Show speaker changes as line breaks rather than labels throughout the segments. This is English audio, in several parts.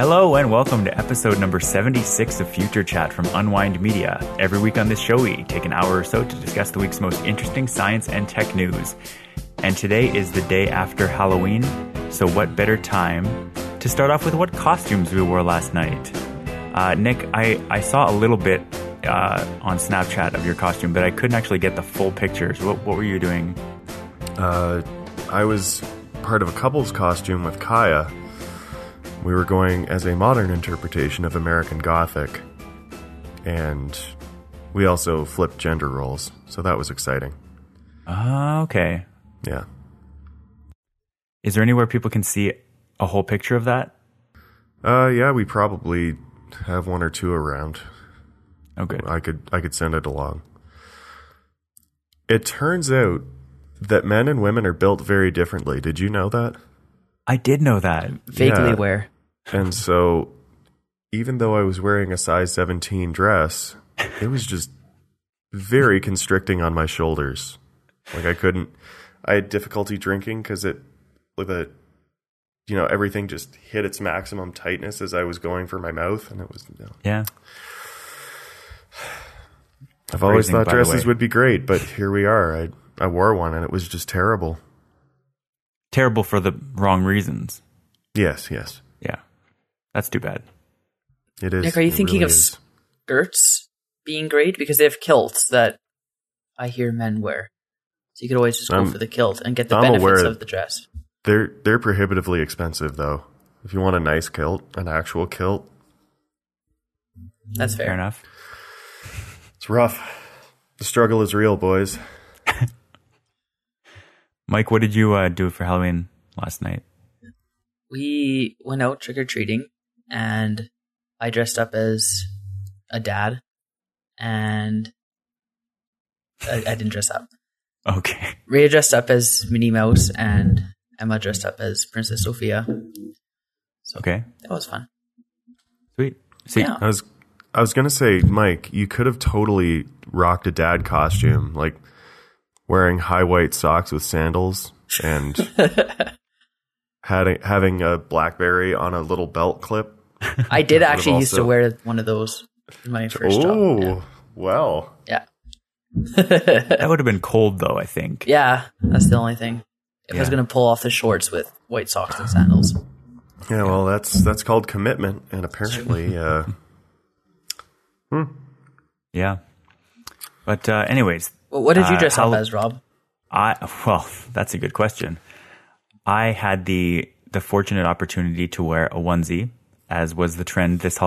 Hello and welcome to episode number 76 of Future Chat from Unwind Media. Every week on this show, we take an hour or so to discuss the week's most interesting science and tech news. And today is the day after Halloween, so what better time to start off with what costumes we wore last night? Uh, Nick, I, I saw a little bit uh, on Snapchat of your costume, but I couldn't actually get the full pictures. What, what were you doing?
Uh, I was part of a couple's costume with Kaya. We were going as a modern interpretation of American Gothic, and we also flipped gender roles, so that was exciting.
Ah, okay.
Yeah.
Is there anywhere people can see a whole picture of that?
Uh, yeah, we probably have one or two around.
Oh, good.
I could I could send it along. It turns out that men and women are built very differently. Did you know that?
I did know that.
Vaguely
Yeah.
aware.
And so, even though I was wearing a size 17 dress, it was just very constricting on my shoulders. Like I couldn't, I had difficulty drinking because it, with a, you know, everything just hit its maximum tightness as I was going for my mouth. And it was, you know,
Yeah.
I've always thought dresses would be great, but here we are. I, I wore one and it was just terrible.
Terrible for the wrong reasons.
Yes, yes.
That's too bad.
it is.
Nick, are you
It
thinking
really
of
is.
skirts being great? Because they have kilts that I hear men wear. So you could always just go
I'm-
for the kilt and get the
I'm
benefits of the dress.
They're they're prohibitively expensive though. If you want a nice kilt, an actual kilt,
That's
Fair
fair.
enough.
it's rough. The struggle is real, boys.
Mike, what did you uh, do for Halloween last night?
We went out trick or treating and I dressed up as a dad and I, I didn't dress up.
Okay.
Rhea dressed up as Minnie Mouse and Emma dressed up as Princess Sofia.
Okay.
That was fun.
Sweet. See,
Yeah.
I was I was gonna say, Mike, you could have totally rocked a dad costume, like wearing high white socks with sandals and had a, having a BlackBerry on a little belt clip.
I did
have
actually used to wear one of those in my first
Oh,
job.
well.
Yeah.
that would have been cold though, I think.
Yeah, that's the only thing. If I was going to pull off the shorts with white socks and sandals.
Yeah, well, that's that's called commitment, and apparently, uh,
Yeah. But uh, anyways,
Well, what did you
Uh,
dress
how-
up as, Rob?
I well, that's a good question. I had the the fortunate opportunity to wear a onesie, as was the trend this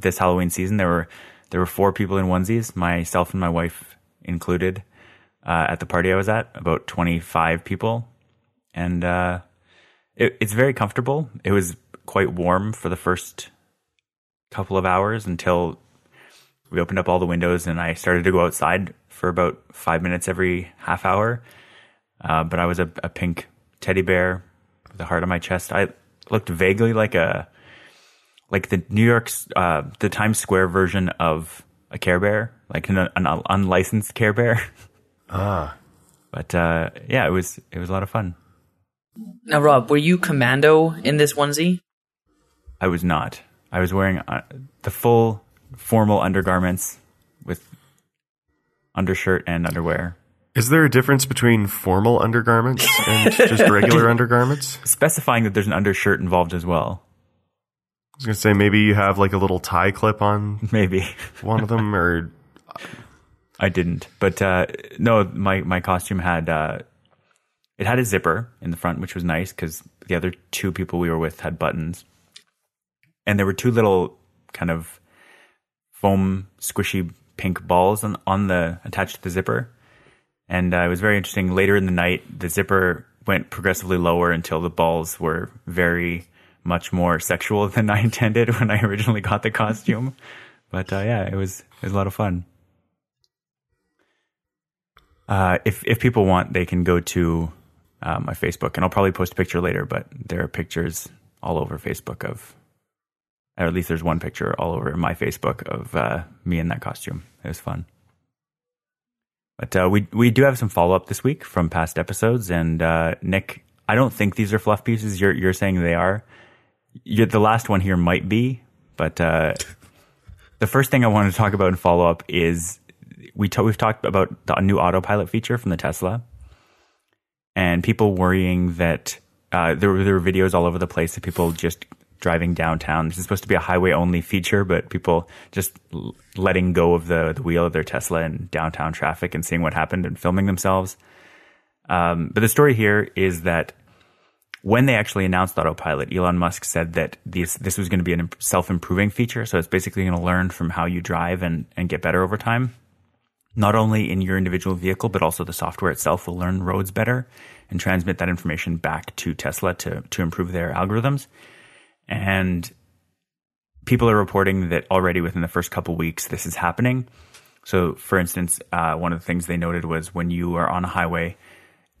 this Halloween season. There were there were four people in onesies, myself and my wife included, uh, at the party I was at. About twenty five people, and uh, it, it's very comfortable. It was quite warm for the first couple of hours until we opened up all the windows and I started to go outside for about five minutes every half hour. Uh, but I was a, a pink teddy bear with a heart on my chest. I looked vaguely like a like the New York's uh, the Times Square version of a Care Bear, like an, an unlicensed Care Bear.
ah,
But uh, yeah, it was it was a lot of fun.
Now, Rob, were you commando in this onesie?
I was not. I was wearing uh, the full formal undergarments with undershirt and underwear.
is there a difference between formal undergarments and just regular undergarments?
Specifying that there's an undershirt involved as well.
Was gonna say maybe you have like a little tie clip on
Maybe.
one of them, or
I didn't, but uh, no, my my costume had uh, it had a zipper in the front, which was nice because the other two people we were with had buttons, and there were two little kind of foam squishy pink balls on on the attached to the zipper, and uh, it was very interesting. Later in the night, the zipper went progressively lower until the balls were very much more sexual than I intended when I originally got the costume. But uh, yeah, it was it was a lot of fun. Uh, if if people want, they can go to uh, my Facebook, and I'll probably post a picture later. But there are pictures all over Facebook of, or at least there's one picture all over my Facebook of uh, me in that costume. It was fun. But uh, we we do have some follow up this week from past episodes, and uh, Nick, I don't think these are fluff pieces. You're you're saying they are. The last one here might be, but uh, the first thing I wanted to talk about and follow up is we t- we've talked about the new autopilot feature from the Tesla, and people worrying that uh, there were there were videos all over the place of people just driving downtown. This is supposed to be a highway only feature, but people just l- letting go of the, the wheel of their Tesla in downtown traffic and seeing what happened and filming themselves. Um, but the story here is that when they actually announced autopilot, Elon Musk said that this this was going to be a self improving feature. So it's basically going to learn from how you drive and and get better over time. Not only in your individual vehicle, but also the software itself will learn roads better and transmit that information back to Tesla to to improve their algorithms. And people are reporting that already within the first couple weeks this is happening. So, for instance, uh, one of the things they noted was when you are on a highway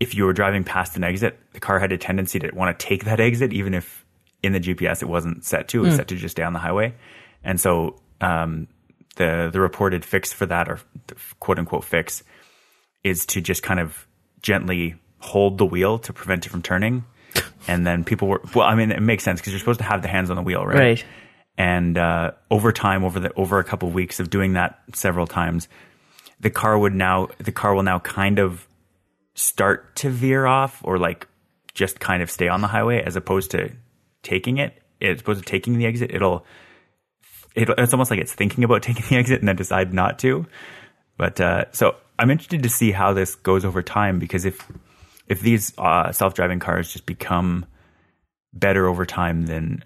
if you were driving past an exit, the car had a tendency to want to take that exit, even if in the GPS it wasn't set to. It was mm. set to just stay on the highway. And so um, the the reported fix for that, or quote unquote fix, is to just kind of gently hold the wheel to prevent it from turning. And then people were well. I mean, it makes sense because you're supposed to have the hands on the wheel, right?
Right.
And uh, over time, over the over a couple of weeks of doing that several times, the car would now the car will now kind of start to veer off or like just kind of stay on the highway as opposed to taking it. As opposed to taking the exit, it'll, it'll it's almost like it's thinking about taking the exit and then decide not to. But uh, so I'm interested to see how this goes over time because if if these uh, self driving cars just become better over time, then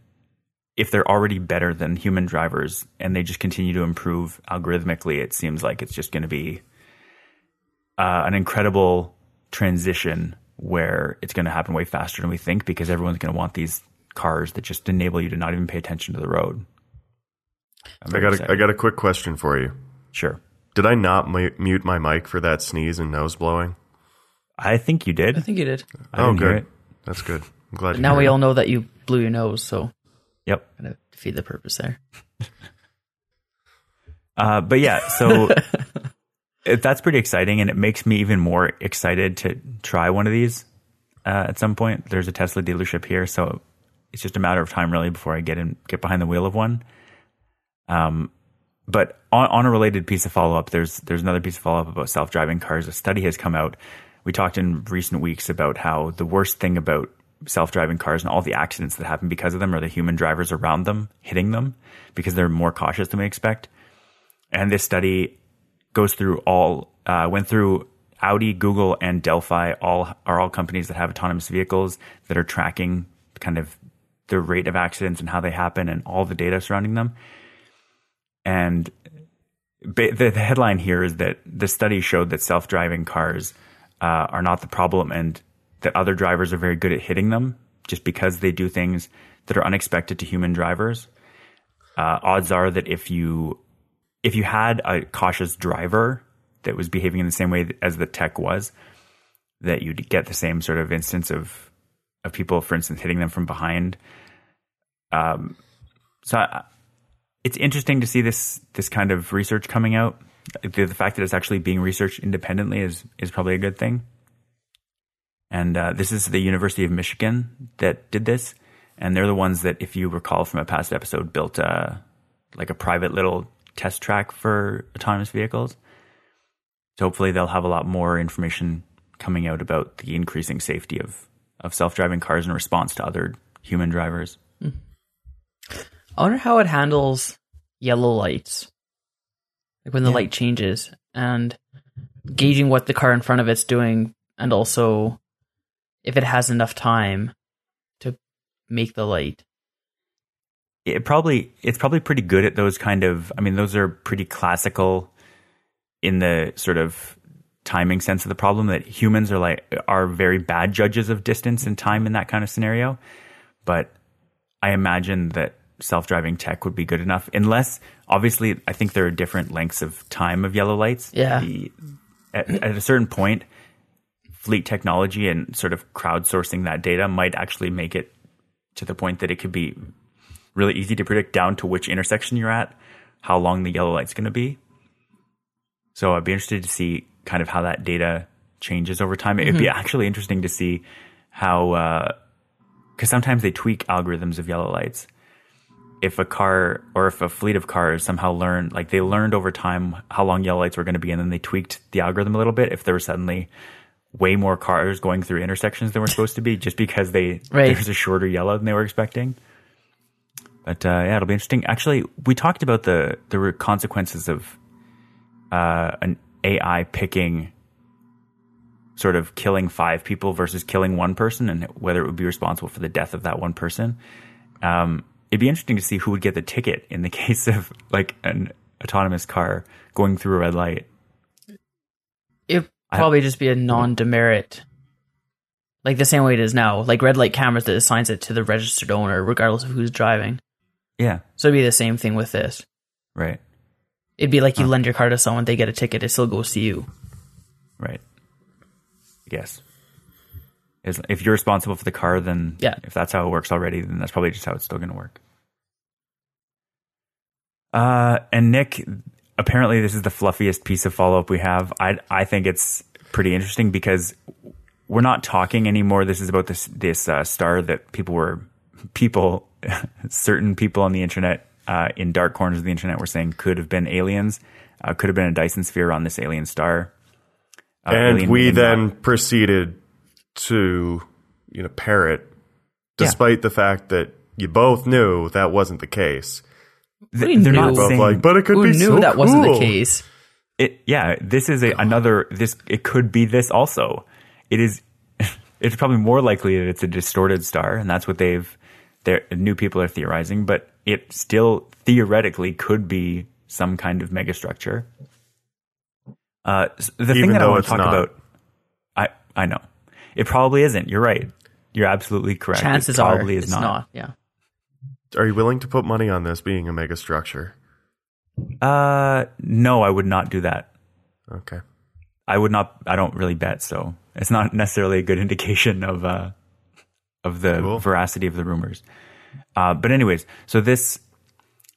if they're already better than human drivers and they just continue to improve algorithmically, it seems like it's just going to be uh, an incredible transition where it's going to happen way faster than we think because everyone's going to want these cars that just enable you to not even pay attention to the road.
I got a, I got a quick question for you.
Sure.
Did I not mute my mic for that sneeze and nose blowing?
I think you did.
I think you did.
oh, good. That's good. I'm glad.
now we it. all know that you blew your nose, so
yep,
kind of defeat the purpose there.
uh, but yeah, so that's pretty exciting, and it makes me even more excited to try one of these uh, at some point. There's a Tesla dealership here, so it's just a matter of time, really, before I get in, get behind the wheel of one. Um, but on, on a related piece of follow up, there's there's another piece of follow up about self driving cars. A study has come out. We talked in recent weeks about how the worst thing about self driving cars and all the accidents that happen because of them are the human drivers around them hitting them because they're more cautious than we expect. And this study goes through all uh, went through Audi, Google, and Delphi. All are all companies that have autonomous vehicles that are tracking kind of the rate of accidents and how they happen and all the data surrounding them. And the, the headline here is that the study showed that self-driving cars uh, are not the problem, and that other drivers are very good at hitting them just because they do things that are unexpected to human drivers. Uh, odds are that if you if you had a cautious driver that was behaving in the same way as the tech was, that you'd get the same sort of instance of of people, for instance, hitting them from behind. Um, so I, it's interesting to see this this kind of research coming out. The, the, fact that it's actually being researched independently is is probably a good thing. And uh, this is the University of Michigan that did this, and they're the ones that, if you recall from a past episode, built a, uh, like a private little test track for autonomous vehicles. So hopefully they'll have a lot more information coming out about the increasing safety of, of self driving cars in response to other human drivers.
I wonder how it handles yellow lights. Like when the yeah. light changes and gauging what the car in front of it's doing and also if it has enough time to make the light
it probably it's probably pretty good at those kind of I mean those are pretty classical in the sort of timing sense of the problem that humans are like are very bad judges of distance and time in that kind of scenario. But I imagine that self-driving tech would be good enough unless obviously I think there are different lengths of time of yellow lights.
Yeah. The,
at, at a certain point fleet technology and sort of crowdsourcing that data might actually make it to the point that it could be really easy to predict down to which intersection you're at, how long the yellow light's going to be. So I'd be interested to see kind of how that data changes over time. It'd mm-hmm. be actually interesting to see how uh, because sometimes they tweak algorithms of yellow lights. If a car or if a fleet of cars somehow learned, like they learned over time how long yellow lights were going to be, and then they tweaked the algorithm a little bit. If there were suddenly way more cars going through intersections than were supposed to be, just because they
Right.
there's a shorter yellow than they were expecting. But uh, yeah, it'll be interesting. Actually, we talked about the the consequences of uh, an AI picking sort of killing five people versus killing one person, and whether it would be responsible for the death of that one person. Um, it'd be interesting to see who would get the ticket in the case of like an autonomous car going through a red light.
It'd probably just be a non-demerit, like the same way it is now. Like red light cameras that assigns it to the registered owner, regardless of who's driving.
Yeah,
So it'd be the same thing with this.
right,
It'd be like you lend your car to someone, they get a ticket, it still goes to you.
right. Yes. If you're responsible for the car, then
Yeah.
if that's how it works already, then that's probably just how it's still going to work. Uh, and Nick, apparently this is the fluffiest piece of follow up we have. I I think it's pretty interesting because we're not talking anymore. This is about this this uh, star that people were people certain people on the internet uh, in dark corners of the internet were saying could have been aliens, uh, could have been a Dyson sphere on this alien star. Uh,
and
alien
we then
not-
proceeded to, you know, parrot, despite the fact that you both knew that wasn't the case.
th-
Who
they're not
knew?
Both
saying
like, but it could
Who
be
knew
so
that wasn't the case?
it yeah this is a, another this it could be this also it is it's probably more likely that it's a distorted star and that's what they've their new people are theorizing but it still theoretically could be some kind of megastructure uh s- the thing
Even
that i want to talk
not.
about i i know it probably isn't you're right you're absolutely correct
Chances
it probably
are
is
it's
not,
not. Yeah.
Are you willing to put money on this being a megastructure?
uh no i would not do that
Okay.
I would not. I don't really bet, so it's not necessarily a good indication of uh, of the
Cool.
veracity of the rumors. Uh, but anyways, so this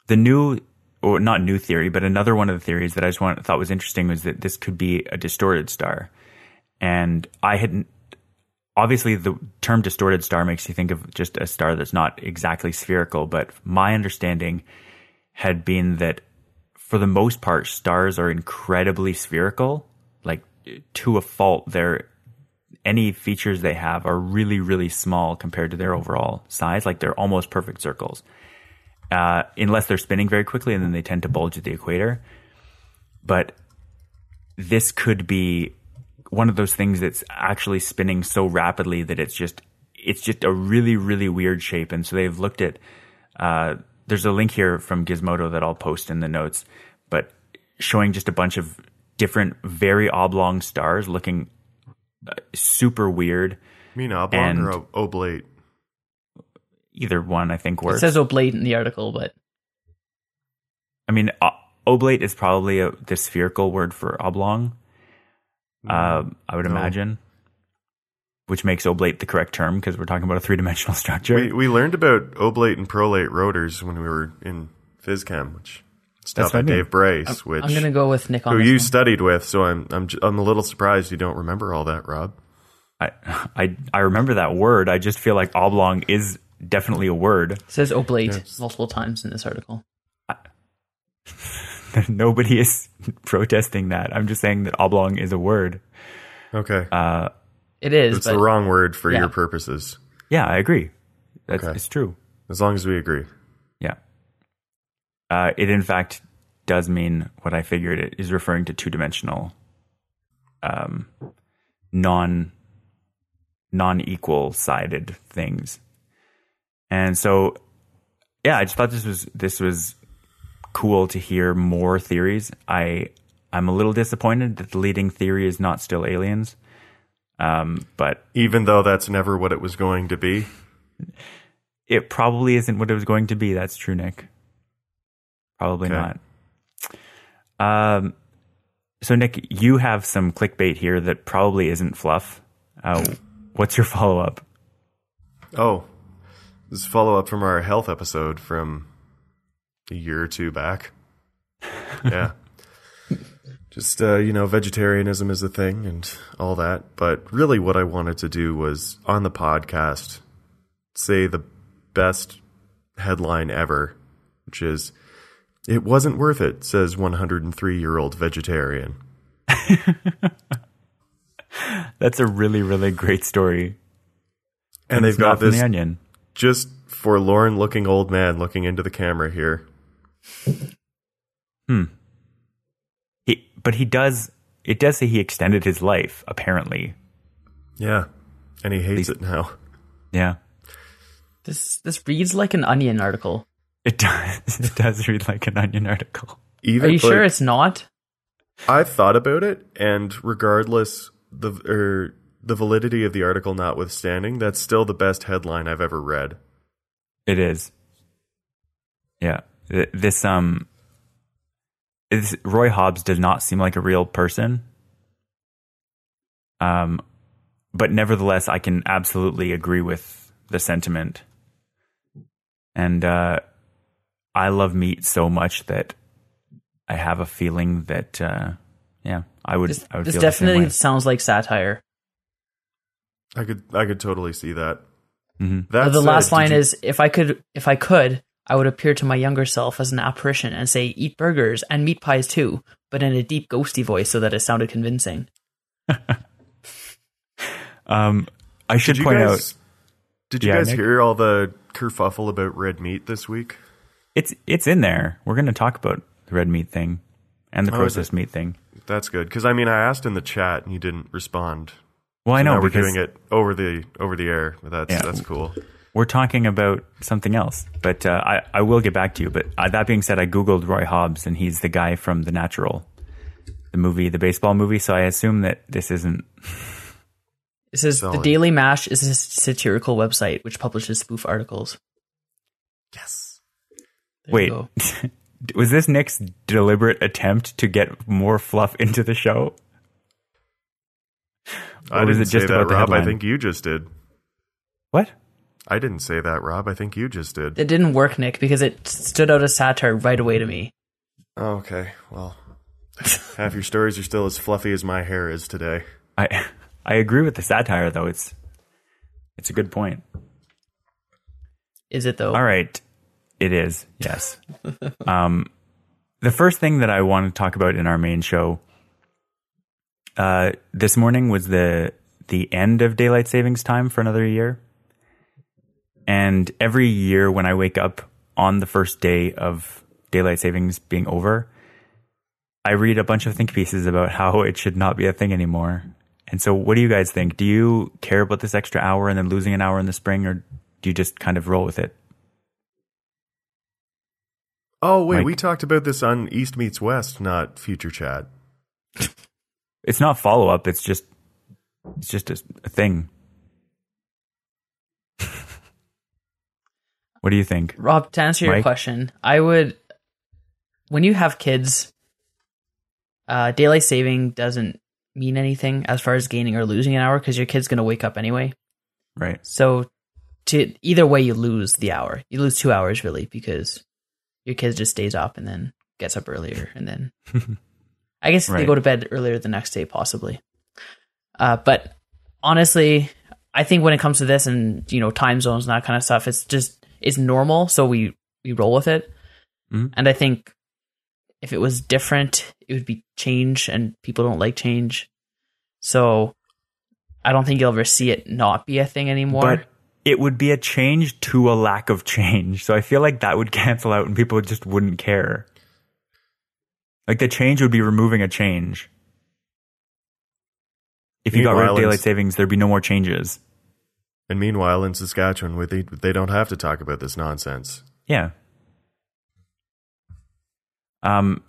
the new or not new theory, but another one of the theories that I just want, thought was interesting was that this could be a distorted star, and I hadn't. Obviously, the term distorted star makes you think of just a star that's not exactly spherical, but my understanding had been that for the most part, stars are incredibly spherical. Like to a fault, they're any features they have are really, really small compared to their overall size. Like they're almost perfect circles, uh, unless they're spinning very quickly, and then they tend to bulge at the equator. But this could be one of those things that's actually spinning so rapidly that it's just it's just a really, really weird shape. And so they've looked at uh, there's a link here from Gizmodo that I'll post in the notes, but showing just a bunch of different, very oblong stars looking super weird.
You mean oblong or
And-
ob- oblate?
Either one, I think,
It says oblate in the article, but
I mean, oblate is probably a, the spherical word for oblong. Um, I would
No.
imagine, which makes oblate the correct term because we're talking about a three dimensional structure.
We, we learned about oblate and prolate rotors when we were in phys chem, which stuff
what I
by
mean.
Dave Brace, which
I'm gonna go with Nick on
who you
one.
studied with. So I'm I'm j- I'm a little surprised you don't remember all that, Rob.
I, I I remember that word. I just feel like oblong is definitely a word.
It says oblate
Yes.
multiple times in this article.
Nobody is protesting that. I'm just saying that oblong is a word.
Okay,
Uh,
It is,
it's
but
the wrong word for
Yeah.
your purposes.
Yeah, I agree. That's
Okay.
it's true.
As long as we agree.
Uh, it in fact does mean what I figured. It is referring to two dimensional, um, non non equal sided things. And so, yeah, I just thought this was this was cool to hear more theories. I I'm a little disappointed that the leading theory is not still aliens. Um, but
Even though that's never what it was going to be.
it probably isn't what it was going to be. That's true, Nick. Probably
Okay.
not. Um, so Nick, you have some clickbait here that probably isn't fluff. Uh, what's your follow up?
Oh, this is follow up from our health episode from a year or two back. Yeah. Just, uh, you know, vegetarianism is a thing and all that. But really, what I wanted to do was on the podcast say the best headline ever, which is "It wasn't worth it," says 103 year old vegetarian.
That's a really, really great story.
And, they've got this
the Onion.
just forlorn looking old man looking into the camera here. Hmm.
He, but he does. It does say he extended his life. Apparently,
Yeah. And he hates it now.
yeah.
This this reads like an onion article.
It does. It does read like an Onion article.
Even
Are you
like,
sure it's not?
I've thought about it, and regardless the or the validity of the article notwithstanding, that's still the best headline I've ever read.
It is. Yeah. This um. This, Roy Hobbs does not seem like a real person. Um, but nevertheless, I can absolutely agree with the sentiment. And uh, I love meat so much that I have a feeling that, uh, yeah, I would.
This,
I would
this
feel the same
definitely
way.
sounds like satire.
I could I could totally see that.
Mhm.
That
the
said,
last
did
line
you-
is if I could if I could, I would appear to my younger self as an apparition and say eat burgers and meat pies too, but in a deep ghosty voice so that it sounded convincing.
Um, I should
Did you
point
guys,
out
Did you
Yeah,
guys
Nick?
hear all the kerfuffle about red meat this week?
It's it's in there. We're going to talk about the red meat thing and the
Oh,
processed meat thing.
That's good because I mean I asked in the chat and you didn't respond.
Well, I know
now we're doing it over the over the air. But that's
Yeah.
that's cool.
we're talking about something else. But uh, I I will get back to you. But uh, that being said, I googled Roy Hobbs and he's the guy from The Natural, the movie, the baseball movie. So I assume that this isn't.
This is the Daily Mash is a satirical website which publishes spoof articles.
Yes.
There you
Wait, was this Nick's deliberate attempt to get more fluff into the show?
I
Or was
didn't
it just
say
about
that,
the
Rob. I think you just did.
What?
I didn't say that, Rob. I think you just did.
It didn't work, Nick, because it stood out as satire right away to me.
Oh, okay. Well, half your stories are still as fluffy as my hair is today.
I I agree with the satire though. It's it's a good point.
Is it though?
All right. It is, yes. um, the first thing that I want to talk about in our main show uh, this morning was the the end of daylight savings time for another year. And every year when I wake up on the first day of daylight savings being over, I read a bunch of think pieces about how it should not be a thing anymore. And so, what do you guys think? Do you care about this extra hour and then losing an hour in the spring, or do you just kind of roll with it?
Oh, wait.
Mike?
We talked about this on East Meets West, not Future Chat.
It's not follow up. It's just it's just a, a thing. what do you think?
Rob, to answer your question, I would when you have kids, uh, daylight saving doesn't mean anything as far as gaining or losing an hour because your kid's going to wake up anyway.
Right.
So, to either way, you lose the hour. You lose two hours really because your kid just stays up and then gets up earlier, and then I guess they go to bed earlier the next day, possibly. Uh, but honestly, I think when it comes to this and you know time zones and that kind of stuff, it's just it's normal. So we we roll with it,
Mhm.
and I think if it was different, it would be change, and people don't like change. So I don't think you'll ever see it not be a thing anymore.
But it would be a change to a lack of change. So I feel like that would cancel out and people just wouldn't care. Like the change would be removing a change. If you got rid of daylight savings, there'd be no more changes.
And meanwhile, in Saskatchewan, they, they don't have to talk about this nonsense.
Yeah. Um,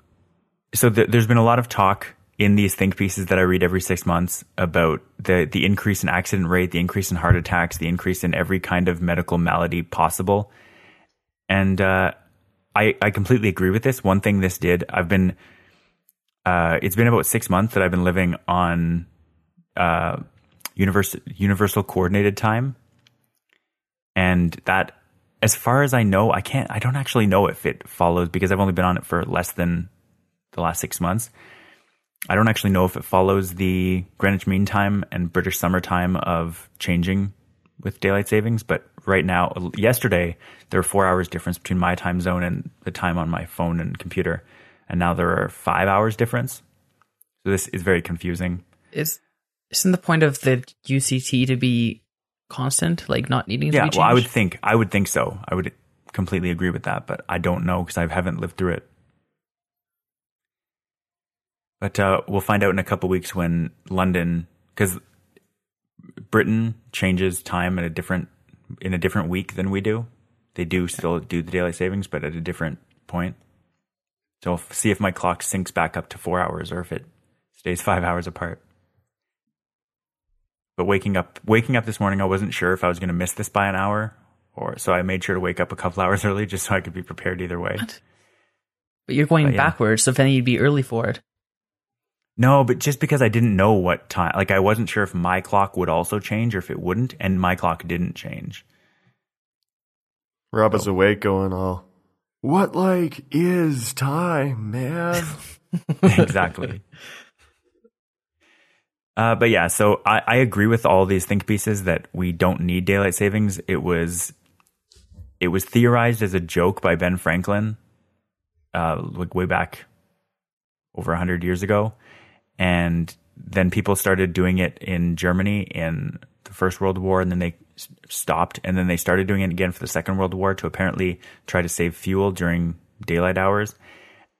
so th- there's been a lot of talk in these think pieces that I read every six months about the the increase in accident rate, the increase in heart attacks, the increase in every kind of medical malady possible, and uh, I I completely agree with this. One thing this did, I've been, uh, it's been about six months that I've been living on, uh, universal universal coordinated time, and that as far as I know, I can't, I don't actually know if it follows because I've only been on it for less than the last six months. I don't actually know if it follows the Greenwich Mean Time and British Summer Time of changing with daylight savings, but right now. Yesterday, there were four hours difference between my time zone and the time on my phone and computer, and now there are five hours difference. So this is very confusing.
Is isn't the point of the UCT to be constant, like not needing to
Yeah, well, I would think I would think so. I would completely agree with that, but I don't know because I haven't lived through it. But uh, we'll find out in a couple weeks when London, because Britain changes time at a different in a different week than we do. They do still do the daylight savings, but at a different point. So I'll see if my clock syncs back up to four hours or if it stays five hours apart. But waking up waking up this morning, I wasn't sure if I was going to miss this by an hour, or so I made sure to wake up a couple hours early just so I could be prepared either way.
but you're going
But yeah.
backwards, so then you'd be early for it.
No, but just because I didn't know what time, like I wasn't sure if my clock would also change or if it wouldn't, and my clock didn't change.
Rob is awake, going all, "What like is time, man?"
exactly. Uh, but yeah, so I, I agree with all these think pieces that we don't need daylight savings. It was it was theorized as a joke by Ben Franklin, uh, like way back over hundred years ago, and then people started doing it in Germany in the First World War, and then they stopped, and then they started doing it again for the Second World War to apparently try to save fuel during daylight hours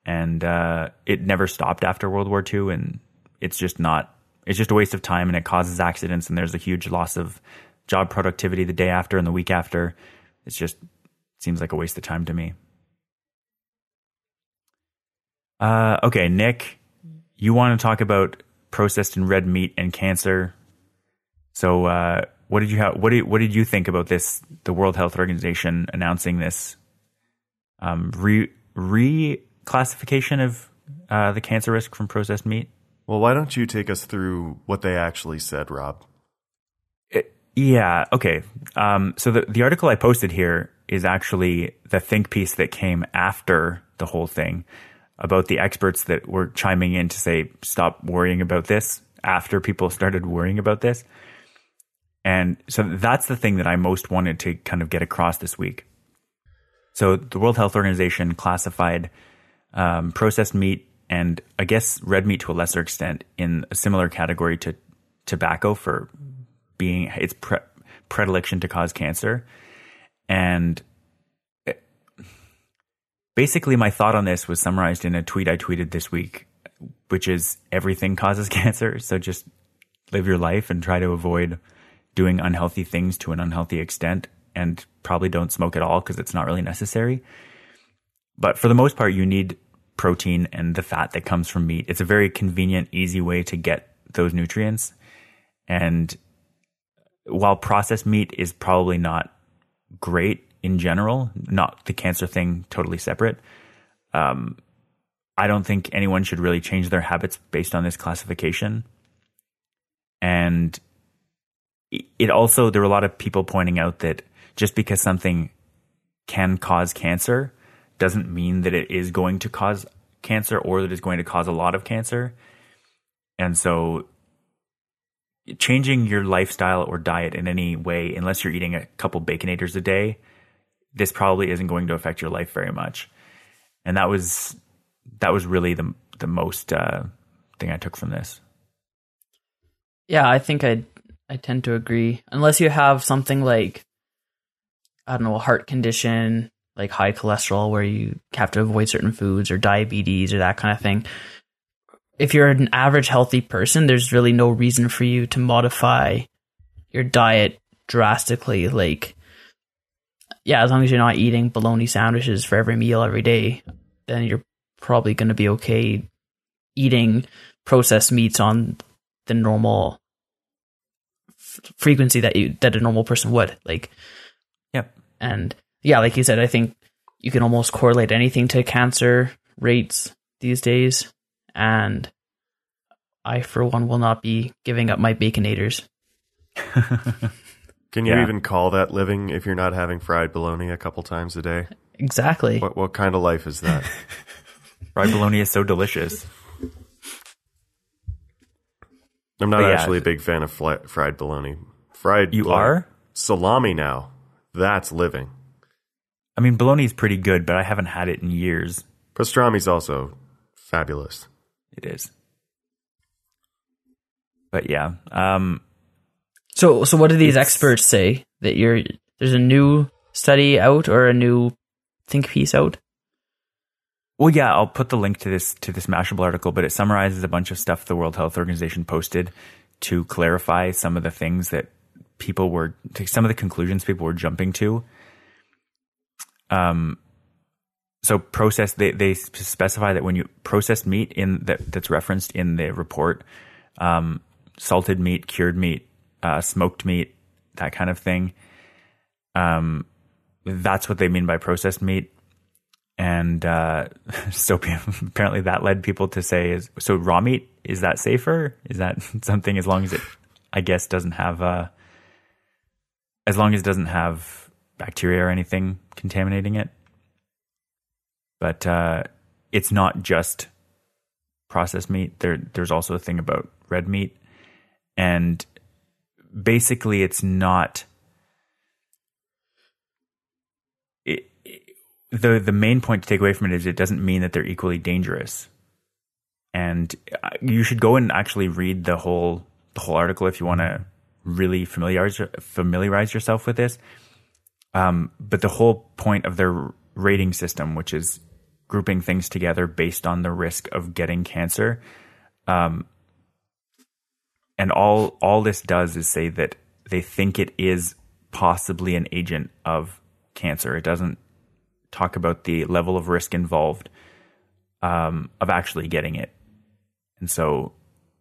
and uh, it never stopped after World War II. And it's just not. It's just a waste of time, and it causes accidents. And there's a huge loss of job productivity the day after and the week after. It's just seems like a waste of time to me. Uh, okay, Nick, you want to talk about processed and red meat and cancer? So, uh, what did you have? What did what did you think about this? The World Health Organization announcing this um, re reclassification of uh, the cancer risk from processed meat.
well, why don't you take us through what they actually said, Rob?
It- yeah. Okay. Um, so the the article I posted here is actually the think piece that came after the whole thing about the experts that were chiming in to say stop worrying about this after people started worrying about this. And so that's the thing that I most wanted to kind of get across this week. So the World Health Organization classified um, processed meat and I guess red meat to a lesser extent in a similar category to tobacco for being its pre- predilection to cause cancer. And basically, my thought on this was summarized in a tweet I tweeted this week, which is everything causes cancer. So just live your life and try to avoid doing unhealthy things to an unhealthy extent and probably don't smoke at all because it's not really necessary. But for the most part, you need protein and the fat that comes from meat. It's a very convenient, easy way to get those nutrients. And while processed meat is probably not great in general, not the cancer thing totally separate, um, I don't think anyone should really change their habits based on this classification. And it also, there were a lot of people pointing out that just because something can cause cancer doesn't mean that it is going to cause cancer or that it's going to cause a lot of cancer. And so changing your lifestyle or diet in any way, unless you're eating a couple baconators a day, this probably isn't going to affect your life very much. And that was that was really the the most uh, thing I took from this.
Yeah, I think I I tend to agree. Unless you have something like I don't know, a heart condition, like high cholesterol where you have to avoid certain foods or diabetes or that kind of thing. If you're an average healthy person, there's really no reason for you to modify your diet drastically like yeah, as long as you're not eating bologna sandwiches for every meal every day, then you're probably going to be okay eating processed meats on the normal f- frequency that you that a normal person would like
Yep.
and yeah like you said i think you can almost correlate anything to cancer rates these days and i for one will not be giving up my baconators
Can you
Yeah.
even call that living if you're not having fried bologna a couple times a day?
exactly
What what kind of life is that?
Fried bologna is so delicious.
I'm not
yeah.
actually a big fan of fli- fried bologna. Fried
You
like,
are?
salami now. that's living.
I mean, bologna is pretty good, but I haven't had it in years.
Pastrami's also fabulous.
It is. But yeah, um,
So, so what do these
It's-
experts say that you're there's a new study out or a new think piece out?
Well, yeah, I'll put the link to this to this Mashable article, but it summarizes a bunch of stuff the World Health Organization posted to clarify some of the things that people were, some of the conclusions people were jumping to. Um, so processed, they they specify that when you processed meat in that that's referenced in the report, um, salted meat, cured meat, uh, smoked meat, that kind of thing. Um, that's what they mean by processed meat. And uh, so apparently that led people to say is so raw meat is that safer? Is that something as long as it i guess doesn't have uh as long as it doesn't have bacteria or anything contaminating it? But uh it's not just processed meat. There there's also a thing about red meat. And basically it's not it, the the main point to take away from it is it doesn't mean that they're equally dangerous. And uh, you should go and actually read the whole the whole article if you want to really familiarize familiarize yourself with this. Um, but the whole point of their rating system, which is grouping things together based on the risk of getting cancer, um, and all all this does is say that they think it is possibly an agent of cancer. It doesn't talk about the level of risk involved um, of actually getting it. And so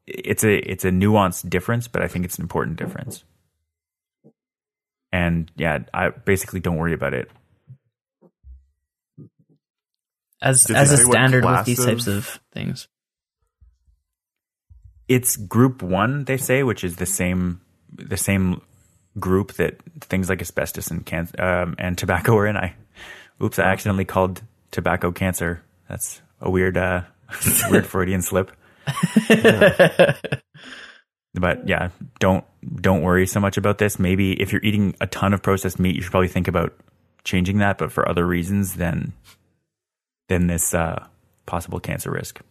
it's a it's a nuanced difference, but I think it's an important difference. And yeah, I basically don't worry about it.
As
Did
as a standard with
class
these
of-
types of things.
It's group one, they say, which is the same the same group that things like asbestos and can um, and tobacco are in. I oops, I accidentally called tobacco cancer. That's a weird uh, weird Freudian slip. But yeah, don't don't worry so much about this. Maybe if you're eating a ton of processed meat, you should probably think about changing that. But for other reasons than than this uh, possible cancer risk.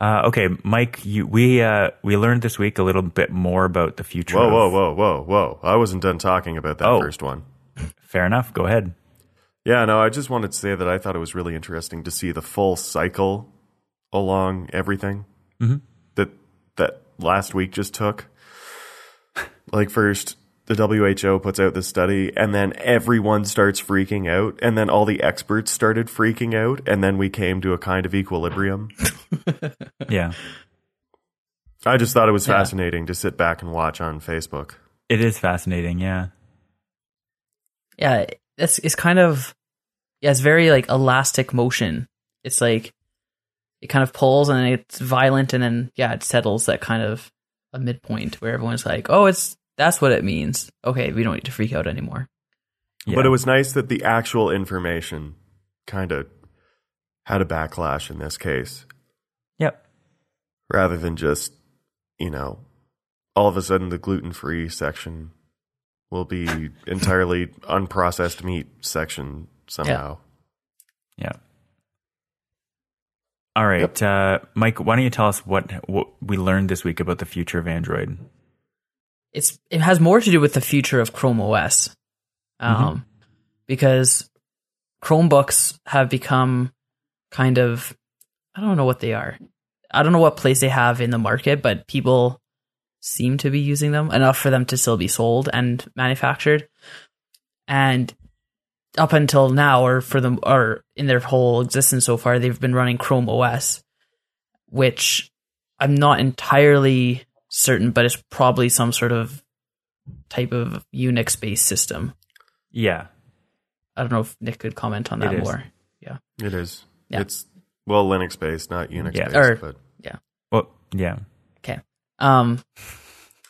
Uh, okay, Mike, you, we uh, we learned this week a little bit more about the future.
Whoa,
of-
whoa, whoa, whoa, whoa! I wasn't done talking about that
Oh.
first one.
Fair enough. Go ahead.
Yeah, no, I just wanted to say that I thought it was really interesting to see the full cycle along everything
Mhm.
that that last week just took. Like first the WHO puts out this study and then everyone starts freaking out and then all the experts started freaking out and then we came to a kind of equilibrium.
Yeah,
I just thought it was
Yeah.
fascinating to sit back and watch on Facebook.
it is fascinating. Yeah,
Yeah, it's it's kind of yeah, it's very like elastic motion. It's like it kind of pulls and then it's violent and then yeah, it settles that kind of a midpoint where everyone's like, "Oh, it's that's what it means." Okay, we don't need to freak out anymore.
yeah.
But it was nice that the actual information kind of had a backlash in this case.
Yep.
rather than just, you know, all of a sudden the gluten free section will be entirely unprocessed meat section somehow.
Yeah. All right, uh, Mike. Why don't you tell us what what we learned this week about the future of Android?
It's it has more to do with the future of Chrome OS, um, because Chromebooks have become kind of I don't know what they are. I don't know what place they have in the market, but people seem to be using them enough for them to still be sold and manufactured. And up until now, or for them, or in their whole existence so far, they've been running Chrome OS, which I'm not entirely certain, but it's probably some sort of type of Unix based system.
Yeah,
I don't know if Nick could comment on
that
that
is.
more.
It is.
Yeah.
It's, It's well, Linux based, not Unix
Yeah.
based.
Or-
but
well, yeah, Okay.
Um,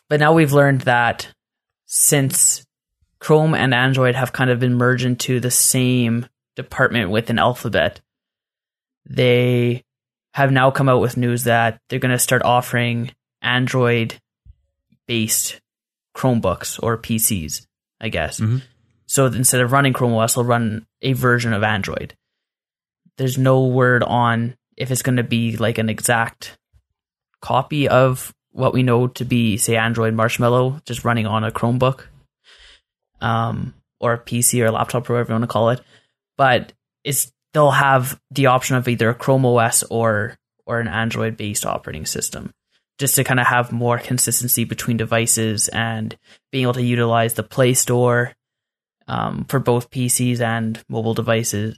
but now we've learned that since Chrome and Android have kind of been merged into the same department within Alphabet, they have now come out with news that they're going to start offering Android based Chromebooks or PCs. I guess. So instead of running Chrome OS, they'll run a version of Android. There's no word on if it's going to be like an exact copy of what we know to be, say, Android Marshmallow, just running on a Chromebook, um, or a PC or a laptop, or whatever you want to call it. But it's they'll have the option of either a Chrome OS or or an Android based operating system, just to kind of have more consistency between devices and being able to utilize the Play Store um, for both PCs and mobile devices.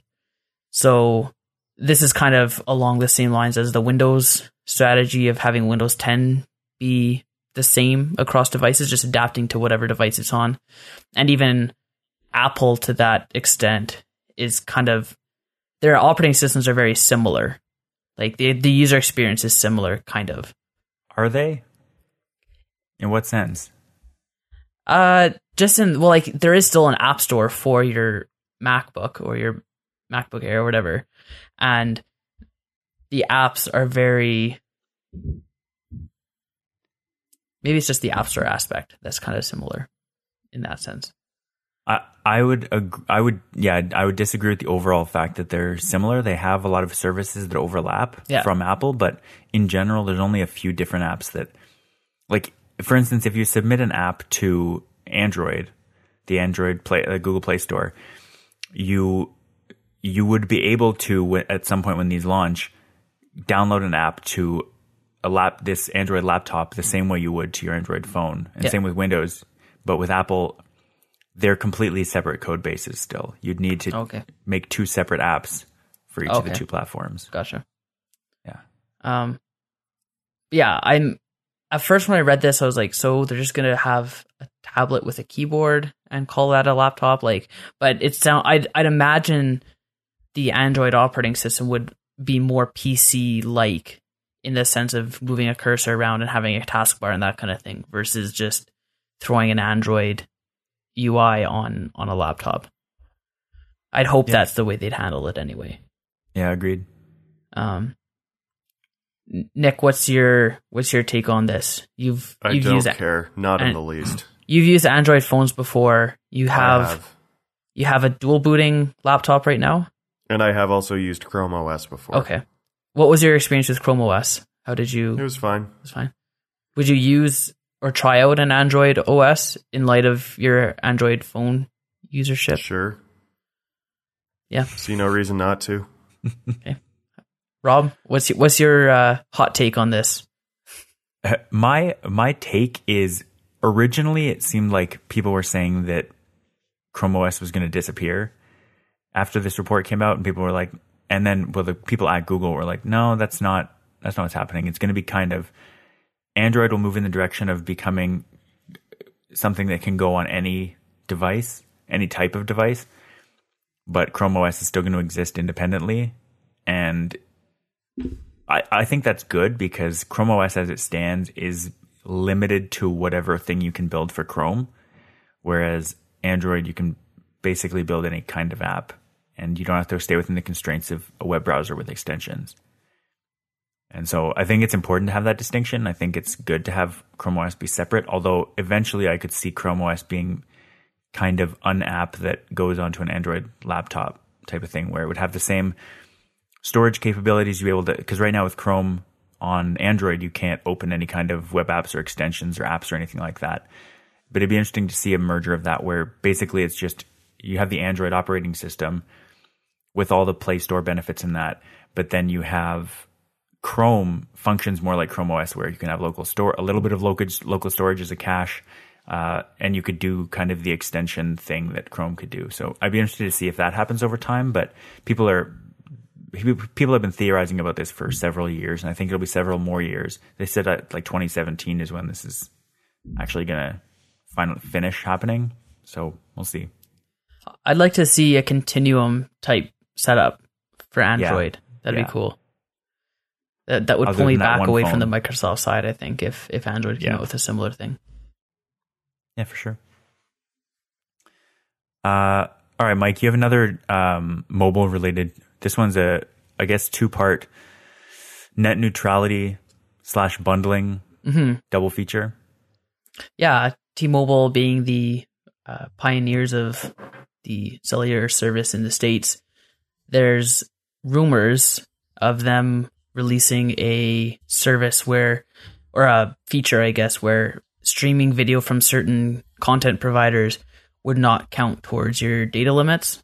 So this is kind of along the same lines as the Windows strategy of having Windows 10 be the same across devices, just adapting to whatever device it's on. And even Apple, to that extent, is kind of their operating systems are very similar. Like the the user experience is similar, kind of.
Are they? In what sense?
Uh, just in well, like there is still an app store for your MacBook or your MacBook Air or whatever, and the apps are very. Maybe it's just the app store aspect that's kind of similar, in that sense.
I I would ag- I would yeah I would disagree with the overall fact that they're similar. They have a lot of services that overlap
Yeah.
from Apple, but in general, there's only a few different apps that, like for instance, if you submit an app to Android, the Android Play uh, Google Play Store, you you would be able to at some point when these launch download an app to a lap this Android laptop the same way you would to your Android phone, and
Yeah.
same with Windows. But with Apple, they're completely separate code bases. Still, you'd need to
Okay,
make two separate apps for each of the two platforms.
gotcha.
Yeah.
Um, yeah, I'm. At first, when I read this, I was like, "So they're just gonna have a tablet with a keyboard and call that a laptop?" Like, but it sound. I'd I'd imagine the Android operating system would be more PC like in the sense of moving a cursor around and having a taskbar and that kind of thing, versus just throwing an Android UI on on a laptop. I'd hope
Yeah.
that's the way they'd handle it anyway.
Yeah, agreed.
Um, Nick, what's your what's your take on this? You've
I
you've
don't
used
care, not in
and-
the least.
you've used Android phones before. You
I
have, you have a dual booting laptop right now.
and I have also used Chrome OS before.
Okay, what was your experience with Chrome OS? How did you?
it
It
was fine.
It was fine. Would you use or try out an Android OS in light of your Android phone usership?
Sure.
Yeah.
See no reason not to.
Rob, what's your, what's your uh, hot take on this?
Uh, My my take is originally it seemed like people were saying that Chrome OS was going to disappear after this report came out, and people were like, and then well, the people at Google were like, no, that's not that's not what's happening. It's going to be kind of Android will move in the direction of becoming something that can go on any device, any type of device, but Chrome OS is still going to exist independently, and I, I think that's good because Chrome OS as it stands is limited to whatever thing you can build for Chrome, whereas Android you can basically build any kind of app and you don't have to stay within the constraints of a web browser with extensions. And so I think it's important to have that distinction. I think it's good to have Chrome OS be separate, although eventually I could see Chrome OS being kind of an app that goes onto an Android laptop type of thing where it would have the same storage capabilities you be able to because right now with Chrome on Android you can't open any kind of web apps or extensions or apps or anything like that. But it'd be interesting to see a merger of that where basically it's just you have the Android operating system with all the Play Store benefits in that, but then you have Chrome functions more like Chrome OS where you can have local store a little bit of local local storage as a cache. Uh, and you could do kind of the extension thing that Chrome could do. So I'd be interested to see if that happens over time. But people are people have been theorizing about this for several years, and I think it'll be several more years. They said that like 2017 is when this is actually going to finally finish happening. So we'll see.
I'd like to see a continuum type setup for Android. That'd
Yeah.
be cool. That that would
Other
pull me back away from the. Microsoft side. I think if if Android came
Yeah.
out with a similar thing.
Yeah, for sure. Uh, all right, Mike, you have another um, mobile related. This one's a, I guess, two part net neutrality slash bundling
hmm
double feature.
Yeah, T-Mobile being the uh, pioneers of the cellular service in the states, there's rumors of them releasing a service where, or a feature, I guess, where streaming video from certain content providers would not count towards your data limits.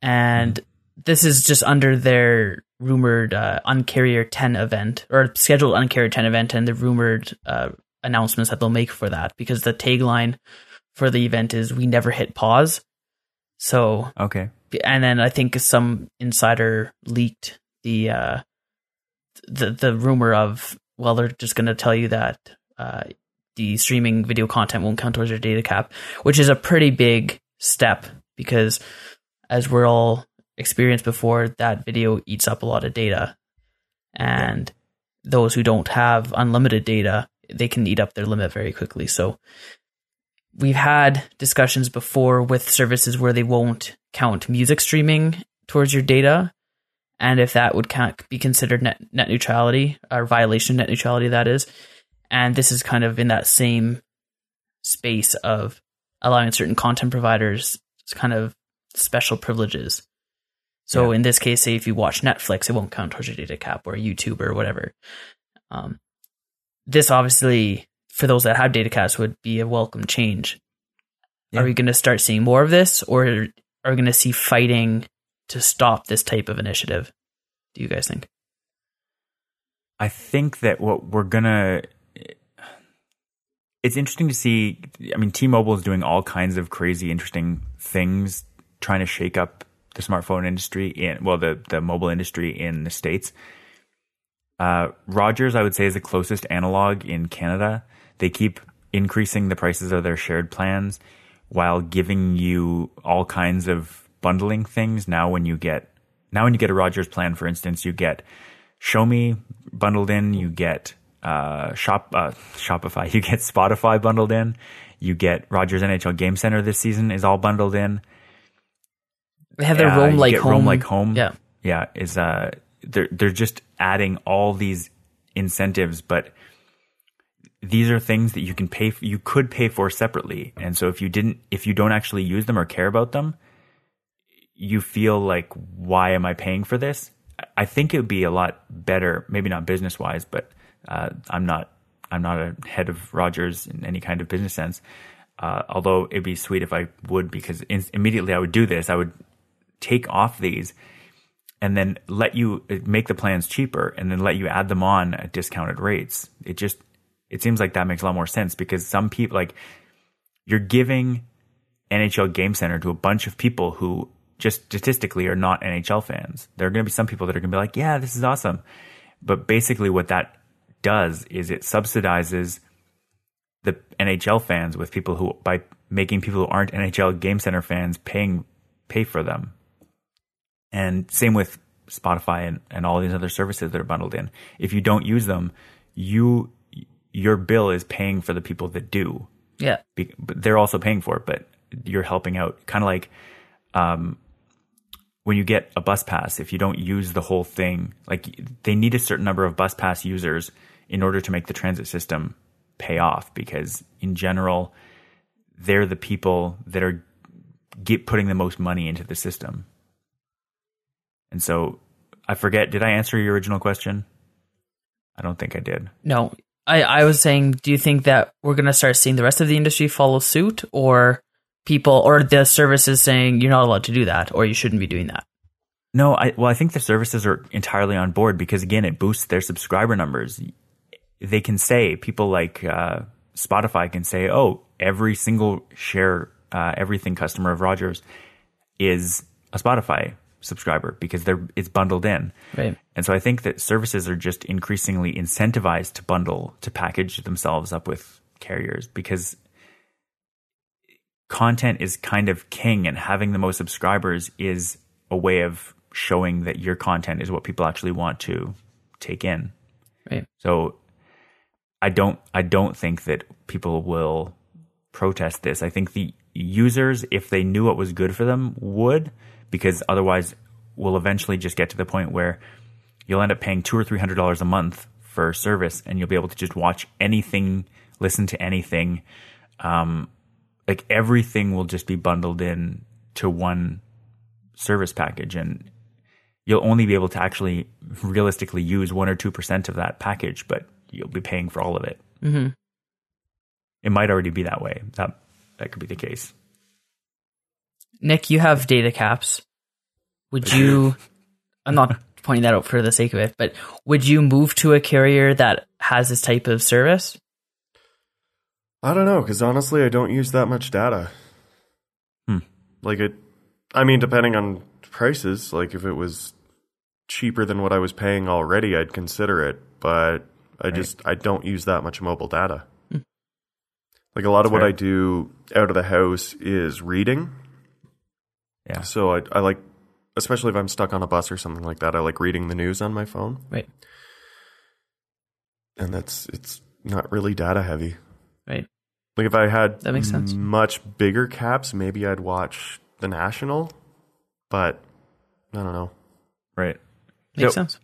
And this is just under their rumored uh, Uncarrier 10 event or scheduled Uncarrier 10 event and the rumored uh, announcements that they'll make for that because the tagline for the event is we never hit pause. So
Okay.
and then I think some insider leaked the uh, the the rumor of well they're just going to tell you that uh, the streaming video content won't count towards your data cap, which is a pretty big step because as we're all experienced before, that video eats up a lot of data, and those who don't have unlimited data they can eat up their limit very quickly. So we've had discussions before with services where they won't count music streaming towards your data and if that would count, be considered net, net neutrality or violation of net neutrality that is and this is kind of in that same space of allowing certain content providers kind of special privileges so
Yeah.
in this case say if you watch netflix it won't count towards your data cap or youtube or whatever um, this obviously for those that have data caps would be a welcome change
Yeah.
are we going to start seeing more of this or are we going to see fighting to stop this type of initiative do you guys think
I think that what we're gonna it's interesting to see I mean T-Mobile is doing all kinds of crazy interesting things trying to shake up the smartphone industry in well the the mobile industry in the states. Uh, Rogers I would say is the closest analog in Canada. They keep increasing the prices of their shared plans while giving you all kinds of bundling things. Now when you get now when you get a Rogers plan for instance, you get shomi bundled in, you get uh, Shop uh, Shopify, you get Spotify bundled in, you get Rogers NHL Game Center this season is all bundled in.
they have their
Uh,
roam like home
Roam Like Home.
yeah
yeah, is uh they're they're just adding all these incentives, but these are things that you can pay for, you could pay for separately. And so if you didn't if you don't actually use them or care about them, you feel like why am I paying for this? I think it would be a lot better, maybe not business wise, but uh, I'm not I'm not a head of Rogers in any kind of business sense. Uh, although it'd be sweet if I would, because in, immediately I would do this. I would take off these and then let you make the plans cheaper and then let you add them on at discounted rates. It just it seems like that makes a lot more sense because some people like you're giving NHL Game Center to a bunch of people who just statistically are not NHL fans. There are going to be some people that are going to be like, "Yeah, this is awesome." But basically what that does is it subsidizes the NHL fans with people who by making people who aren't NHL Game Center fans paying pay for them. And same with Spotify and, and all these other services that are bundled in. If you don't use them, you your bill is paying for the people that do.
yeah
Be, but they're also paying for it, but you're helping out. Kind of like um, when you get a bus pass, if you don't use the whole thing, like they need a certain number of bus pass users in order to make the transit system pay off. Because in general, they're the people that are get putting the most money into the system. And so I forget, did I answer your original question? I don't think I did.
No, I, I was saying, do you think that we're going to start seeing the rest of the industry follow suit or people or the services saying you're not allowed to do that or you shouldn't be doing that?
No, I well, I think the services are entirely on board because again, it boosts their subscriber numbers. They can say people like uh, Spotify can say, "Oh, every single share, uh, everything customer of Rogers is a Spotify subscriber because they're it's bundled in."
Right.
And so I think that services are just increasingly incentivized to bundle, to package themselves up with carriers because content is kind of king and having the most subscribers is a way of showing that your content is what people actually want to take in.
Right.
So I don't I don't think that people will protest this. I think the users if they knew what was good for them would because otherwise we'll eventually just get to the point where you'll end up paying 2 or 300 dollars a month for service and you'll be able to just watch anything, listen to anything um like everything will just be bundled in to one service package and you'll only be able to actually realistically use 1 or 2% of that package but you'll be paying for all of it
hmm
it might already be that way that that could be the case
Nick, you have data caps. Would you? I'm not pointing that out for the sake of it, but would you move to a carrier that has this type of service?
I don't know, because honestly, I don't use that much data.
Hmm.
Like it, I mean, depending on prices, like if it was cheaper than what I was paying already, I'd consider it. But I just I don't use that much mobile data. Like a lot of what
fair.
I do out of the house is reading.
yeah
So I, I like, especially if I'm stuck on a bus or something like that, I like reading the news on my phone,
Right,
and that's it's not really data heavy.
Right.
Like if I had
That makes sense.
much bigger caps, maybe I'd watch the national, but I don't know.
right
Makes
So-
sense.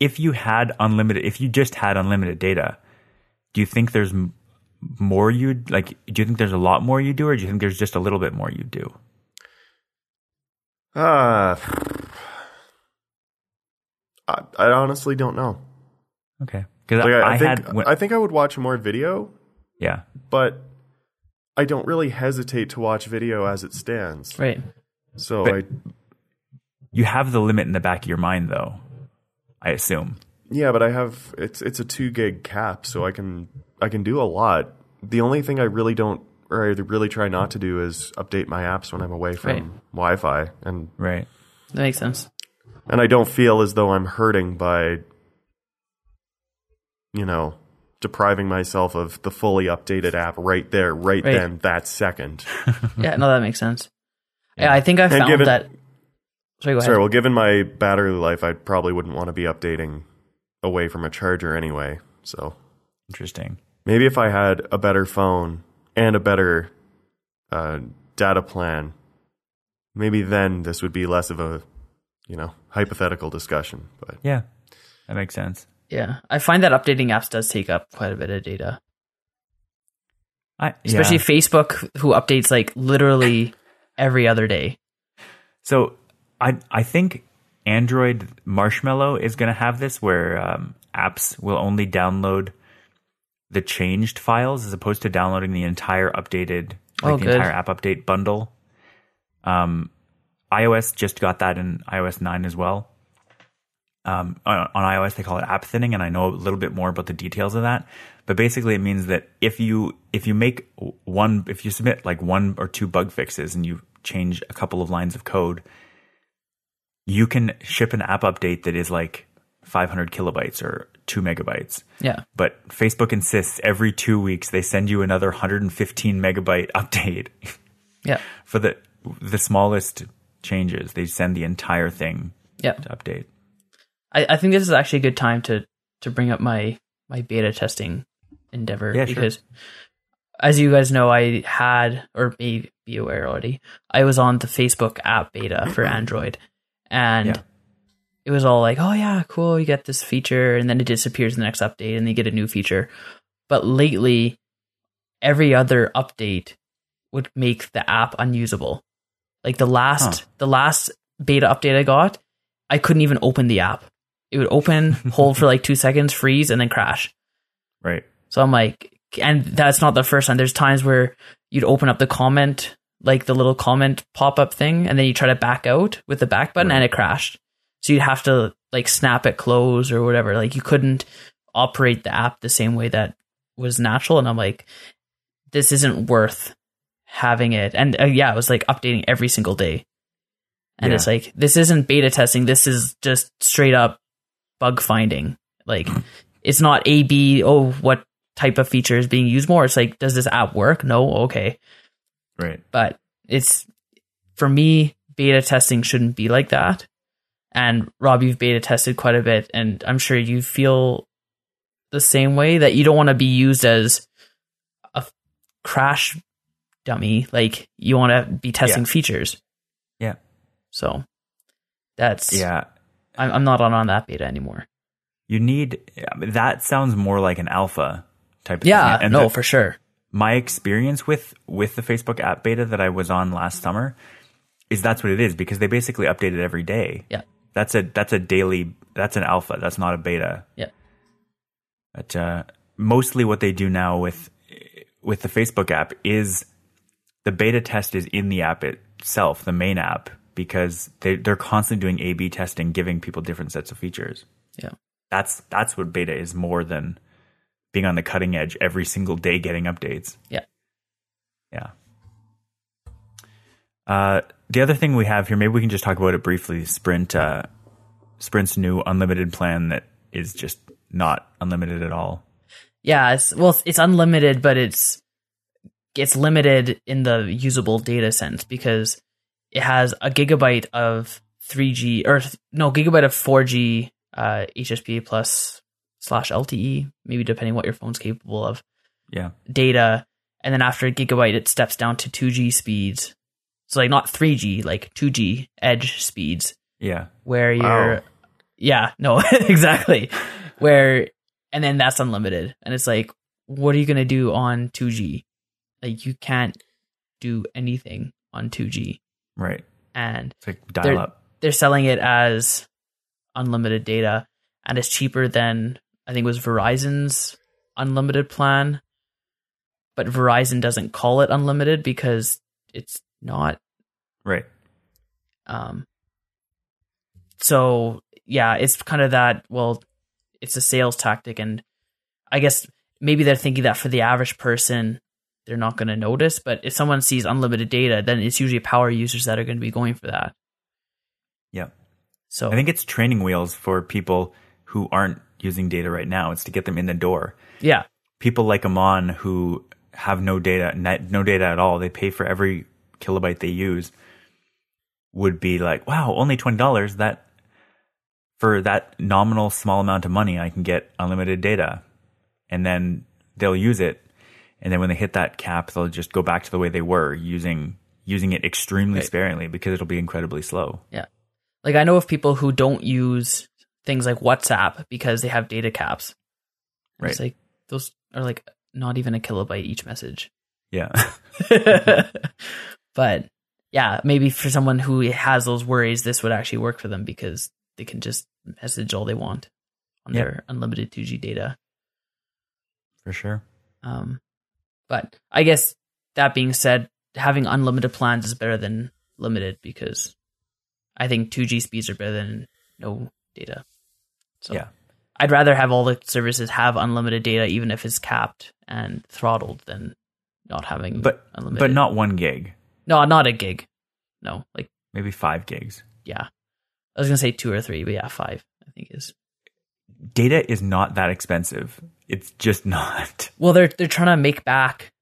if you had unlimited if you just had unlimited data do you think there's m- more you'd like do you think there's a lot more you do or do you think there's just a little bit more you do
Uh, I, I honestly don't know.
okay because
Like
I,
I, I, think
had when-
I think I would watch more video,
yeah
but I don't really hesitate to watch video as it stands.
Right.
So
But-
I
you have the limit in the back of your mind though i assume
yeah, but I have it's it's a two gig cap, so I can I can do a lot. The only thing I really don't or I really try not to do is update my apps when I'm away from
Right.
Wi-Fi, and
right
That makes sense.
and I don't feel as though I'm hurting by you know depriving myself of the fully updated app right there, right,
Right.
then, that second.
Yeah, no, that makes sense. Yeah, I think I found
given-
that. Sorry, go ahead.
Sorry, well, given my battery life, I probably wouldn't want to be updating away from a charger anyway. So
interesting
maybe if I had a better phone and a better uh, data plan, maybe then this would be less of a you know hypothetical discussion. But
yeah that makes sense
Yeah, I find that updating apps does take up quite a bit of data,
I,
especially
yeah.
Facebook, who updates like literally every other day.
So I I think Android Marshmallow is going to have this where um, apps will only download the changed files as opposed to downloading the entire updated like
Oh,
the
good.
entire app update bundle. Um, iOS just got that in iOS nine as well. Um, on, on iOS they call it app thinning, and I know a little bit more about the details of that. But basically, it means that if you if you make one if you submit like one or two bug fixes and you change a couple of lines of code, you can ship an app update that is like 500 kilobytes or two megabytes.
Yeah,
But Facebook insists every two weeks they send you another 115 megabyte update
yeah,
for the the smallest changes. They send the entire thing
yeah.
to update.
I, I think this is actually a good time to to bring up my my beta testing endeavor
Yeah, sure.
because as you guys know I had or may be aware already I was on the Facebook app beta for Android and
Yeah.
it was all like oh yeah cool you get this feature and then it disappears in the next update and they get a new feature but lately every other update would make the app unusable like the last
Huh.
the last beta update I got I couldn't even open the app it would open, hold for like two seconds, freeze, and then crash.
Right.
So I'm like, and that's not the first time. There's times where you'd open up the comment, like the little comment pop up thing, and then you try to back out with the back button and it crashed. So you'd have to like snap it close or whatever. Like you couldn't operate the app the same way that was natural. And I'm like, this isn't worth having it. And uh, yeah, it was like updating every single day. And
Yeah.
it's like, this isn't beta testing. This is just straight up bug finding. Like, it's not A, B, oh, what type of feature is being used more? It's like, does this app work? No? Okay.
Right.
But it's, for me, beta testing shouldn't be like that. And Rob, you've beta tested quite a bit, and I'm sure you feel the same way that you don't want to be used as a crash dummy. Like, you want to be testing
Yeah.
features.
Yeah.
So that's
Yeah.
I'm, I'm not on on that beta anymore.
You need that sounds more like an alpha type of
Yeah,
thing. And
no,
the-
for sure.
my experience with with the Facebook app beta that I was on last summer is that's what it is because they basically update it every day.
Yeah.
That's a that's a daily that's an alpha. That's not a beta.
Yeah.
But uh, mostly what they do now with with the Facebook app is the beta test is in the app itself, the main app, because they they're constantly doing A B testing, giving people different sets of features.
Yeah.
That's that's what beta is more than being on the cutting edge every single day getting updates.
Yeah.
Yeah. Uh, the other thing we have here, maybe we can just talk about it briefly. Sprint, uh, Sprint's new unlimited plan that is just not unlimited at all.
Yeah, it's well, it's unlimited, but it's it's limited in the usable data sense because it has a gigabyte of 3G or no gigabyte of 4G uh, HSPA plus slash LTE, maybe depending what your phone's capable of.
Yeah.
data, and then after a gigabyte, it steps down to 2G speeds. So like not 3G, like 2G edge speeds.
Yeah.
where you're yeah no exactly. Where and then that's unlimited. And it's like what are you going to do on 2g like you can't do anything on 2g
Right.
and
It's like dial
They're-
up.
they're selling it as unlimited data and it's cheaper than i think it was verizon's unlimited plan but verizon doesn't call it unlimited because it's not
Right.
Um, so yeah, it's kind of that. Well, it's a sales tactic, and I guess maybe they're thinking that for the average person, they're not going to notice. But if someone sees unlimited data, then it's usually power users that are going to be going for that.
Yeah.
So
I think it's training wheels for people who aren't using data right now. It's to get them in the door.
yeah,
People like Amon who have no data, no data at all. They pay for every kilobyte they use. Would be like, wow, only twenty dollars. That for that nominal small amount of money, I can get unlimited data, and then they'll use it. And then when they hit that cap, they'll just go back to the way they were using using it extremely
Right.
sparingly because it'll be incredibly slow.
yeah. Like I know of people who don't use things like WhatsApp because they have data caps. And It's
Right.
like those are like not even a kilobyte each message.
Yeah.
but yeah, maybe for someone who has those worries, this would actually work for them because they can just message all they want on
Yeah.
their unlimited 2G data.
For sure.
Um, but I guess that being said, having unlimited plans is better than limited because I think 2G speeds are better than no data. So
Yeah.
I'd rather have all the services have unlimited data, even if it's capped and throttled, than not having
But
unlimited.
but not one gig.
no, not a gig. No, like
Maybe five gigs.
yeah. I was gonna say two or three, but yeah, five. I think is
Data is not that expensive. It's just not.
well. They're they're trying to make back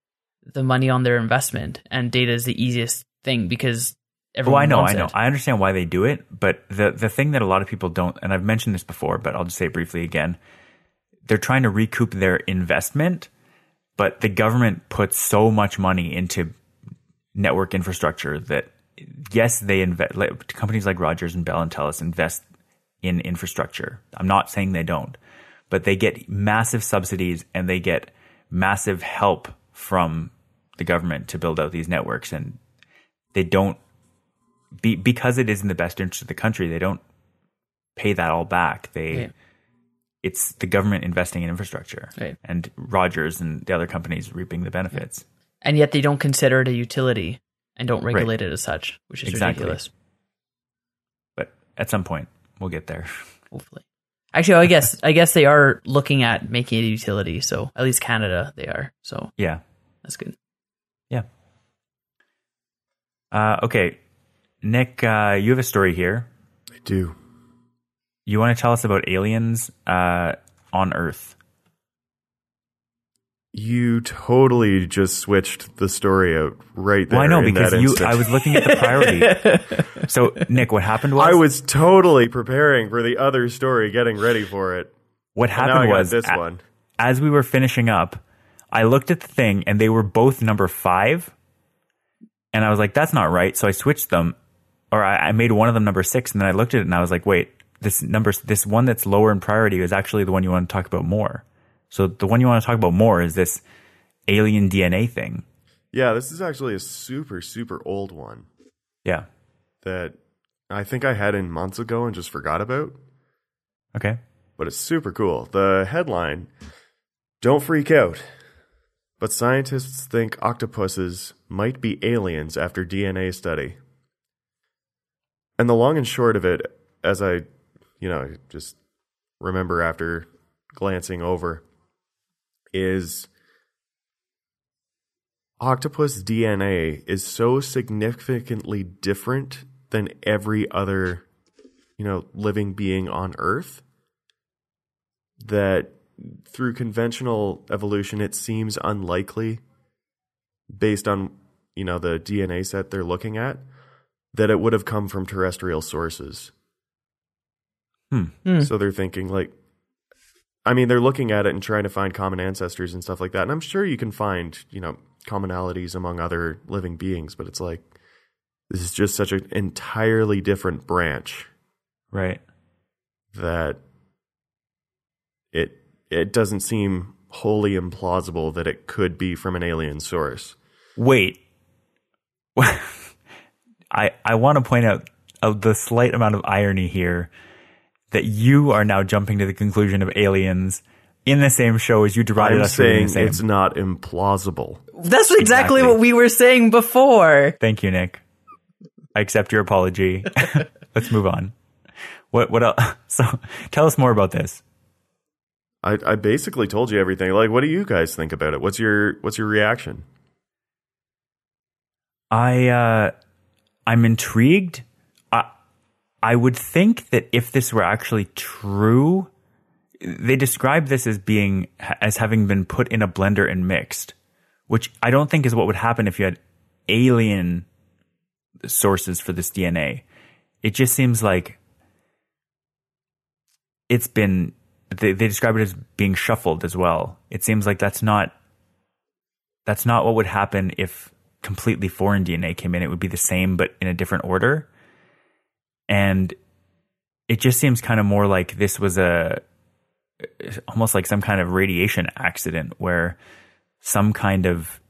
the money on their investment, and data is the easiest thing because everyone.
I know, I know.
it.
I understand why they do it, but the the thing that a lot of people don't, and I've mentioned this before, but I'll just say it briefly again. They're trying to recoup their investment, but the government puts so much money into network infrastructure that yes, they invest. Like, companies like Rogers and Bell and Telus invest in infrastructure. I'm not saying they don't, but they get massive subsidies and they get massive help from the government to build out these networks, and they don't be, because it is in the best interest of the country, they don't pay that all back. They
Right.
it's the government investing in infrastructure,
Right.
and Rogers and the other companies reaping the benefits.
and yet they don't consider it a utility and don't regulate it as such, which is
Exactly.
ridiculous.
But at some point, we'll get there.
Hopefully, actually, I guess I guess they are looking at making it a utility. So at least Canada, they are. So
yeah,
that's good.
yeah. Uh, okay, Nick, uh, you have a story here.
I do.
You want to tell us about aliens uh, on Earth?
You totally just switched the story out right there.
Well, I know because you.
instant.
I was looking at the priority. so, Nick, what happened was
I was totally preparing for the other story, getting ready for it.
what
And now I
happened was
this
a-
one.
as we were finishing up, I looked at the thing and they were both number five. And I was like, that's not right. So I switched them or I, I made one of them number six. And then I looked at it and I was like, wait, this number, this one that's lower in priority is actually the one you want to talk about more. So the one you want to talk about more is this alien DNA thing.
Yeah, this is actually a super, super old one
Yeah.
that I think I had in months ago and just forgot about,
Okay.
but it's super cool. The headline Don't freak out, but scientists think octopuses might be aliens after DNA study. And the long and short of it, as I, you know, just remember after glancing over, is octopus DNA is so significantly different than every other, you know, living being on Earth that through conventional evolution it seems unlikely based on, you know, the DNA set they're looking at that it would have come from terrestrial sources.
Hmm.
Hmm.
So they're thinking like I mean, they're looking at it and trying to find common ancestors and stuff like that. And I'm sure you can find, you know, commonalities among other living beings, but it's like this is just such an entirely different branch
Right.
that it it doesn't seem wholly implausible that it could be from an alien source.
Wait. I I want to point out uh, the slight amount of irony here that you are now jumping to the conclusion of aliens in the same show as you derided
I'm
us for being
saying
the same.
it's not implausible.
That's exactly,
Exactly.
what we were saying before.
Thank you, Nick. I accept your apology. Let's move on. What what else? So tell us more about this.
I, I basically told you everything. Like, what do you guys think about it? What's your what's your reaction?
I uh, I'm intrigued. I would think that if this were actually true, they describe this as being as having been put in a blender and mixed, which I don't think is what would happen if you had alien sources for this DNA. It just seems like it's been they, they describe it as being shuffled as well. It seems like that's not that's not what would happen if completely foreign DNA came in. It would be the same but in a different order. And it just seems kind of more like this was a almost like some kind of radiation accident where some kind of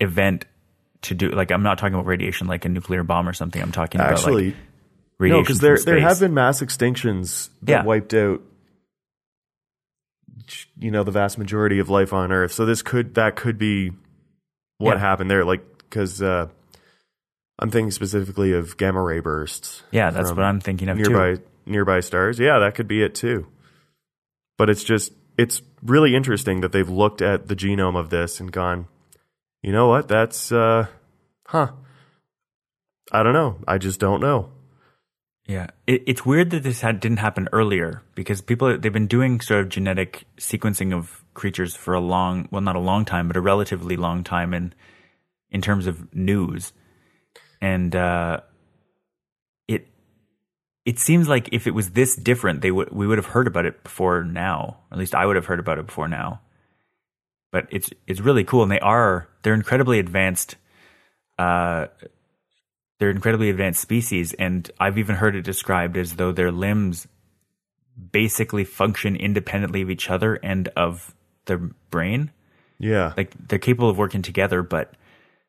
event to do like I'm not talking about radiation like a nuclear bomb or something. I'm talking about
Actually,
like
no,
radiation
because there there have been mass extinctions that
Yeah.
wiped out, you know, the vast majority of life on Earth. So this could that could be what
Yeah.
happened there. Like, because uh, I'm thinking specifically of gamma ray bursts.
Yeah, that's what I'm thinking of
nearby
too.
nearby stars. Yeah, that could be it too. But it's just it's really interesting that they've looked at the genome of this and gone, you know what? That's uh huh. I don't know. I just don't know.
Yeah, it, it's weird that this had, didn't happen earlier because people they've been doing sort of genetic sequencing of creatures for a long, well, not a long time, but a relatively long time in in terms of news, and uh, it it seems like if it was this different, they would we would have heard about it before now. At least I would have heard about it before now. But it's it's really cool, and they are they're incredibly advanced. Uh, they're incredibly advanced species, and I've even heard it described as though their limbs basically function independently of each other and of their brain.
Yeah.
Like they're capable of working together, but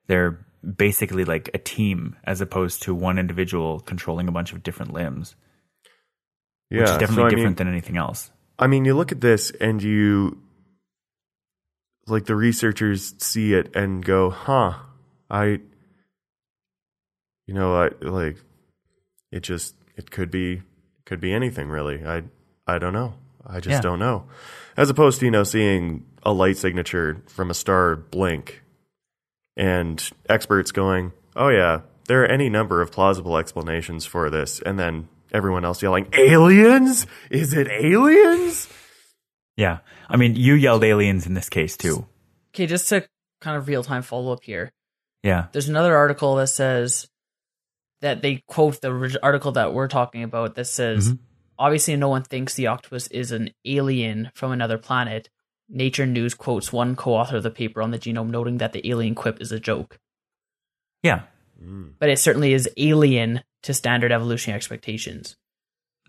they're basically like a team as opposed to one individual controlling a bunch of different limbs,
yeah.
which is definitely
So,
different
mean,
than anything else.
I mean, you look at this and you like the researchers see it and go, "Huh, I you know, I like it just it could be could be anything really. I I don't know. I just
Yeah.
don't know." As opposed to, you know, seeing a light signature from a star blink and experts going, "Oh yeah, there are any number of plausible explanations for this." And then everyone else yelling, "Aliens? Is it aliens?"
Yeah. I mean, you yelled aliens in this case too.
Okay, just to kind of real time follow up here.
Yeah.
There's another article that says that they quote the article that we're talking about that says
Mhm.
obviously no one thinks the octopus is an alien from another planet. Nature News quotes one co-author of the paper on the genome noting that the alien quip is a joke.
Yeah. Mm.
But it certainly is alien to standard evolutionary expectations.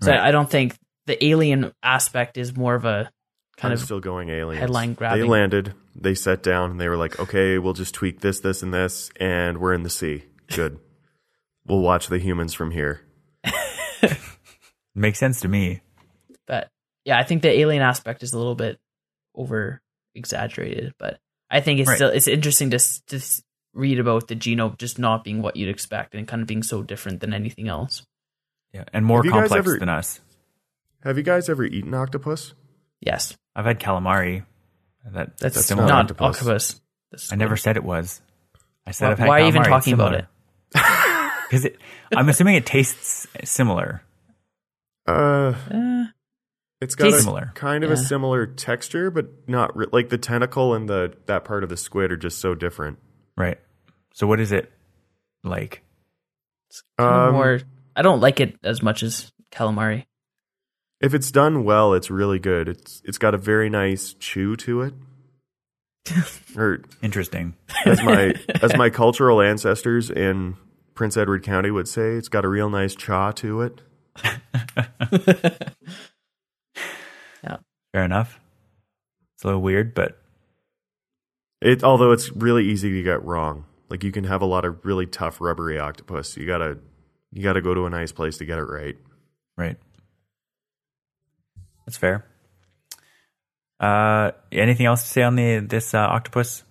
So
Right.
I don't think the alien aspect is more of a kind
I'm
of
still going aliens.
headline grabbing.
They landed, they sat down, and they were like, okay, we'll just tweak this, this, and this, and we're in the sea. Good. we'll watch the humans from here.
Makes sense to me.
But yeah, I think the alien aspect is a little bit over exaggerated, but I think it's
Right.
still it's interesting to to read about the genome just not being what you'd expect and kind of being so different than anything else.
Yeah, and more
Have you guys
complex
ever-
than us.
Have you guys ever eaten octopus?
Yes,
I've had calamari. That,
that's,
That's
similar.
not
not
octopus.
octopus. That's-
I never said it was. I said
Why-
I've had
why are you even talking about it?
Because I'm assuming it tastes similar.
Uh,
Eh,
it's got
Tastes
a,
similar.
kind of a similar texture, but not re- like the tentacle and the that part of the squid are just so different.
Right. So what is it like?
kind of
Um,
more. I don't like it as much as calamari.
If it's done well, it's really good. It's it's got a very nice chew to it. or
Interesting.
as my as my cultural ancestors in Prince Edward County would say, it's got a real nice chaw to it.
Fair enough. It's a little weird, but
It although it's really easy to get wrong. Like you can have a lot of really tough rubbery octopus. You gotta you gotta go to a nice place to get it right.
right. That's fair. Uh, anything else to say on the this uh, octopus?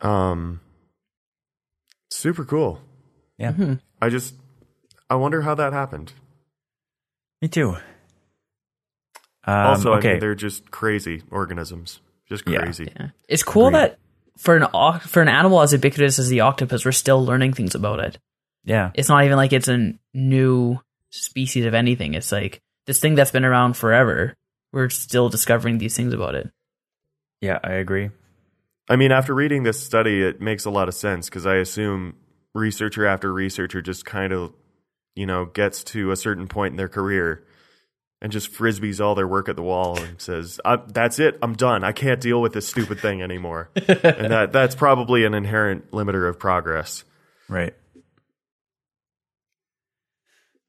Um, super cool.
Yeah,
Mhm.
I just I wonder how that happened.
me too. Um,
also, I mean, they're just crazy organisms. Just crazy.
Yeah. It's cool
Agreed.
that for an for an animal as ubiquitous as the octopus, we're still learning things about it.
yeah,
It's not even like it's a new species of anything. It's like this thing that's been around forever. We're still discovering these things about it.
yeah, I agree.
I mean, after reading this study, it makes a lot of sense because I assume researcher after researcher just kind of, you know, gets to a certain point in their career and just frisbees all their work at the wall and says, I, "That's it. I'm done. I can't deal with this stupid thing anymore." and that that's probably an inherent limiter of progress.
Right.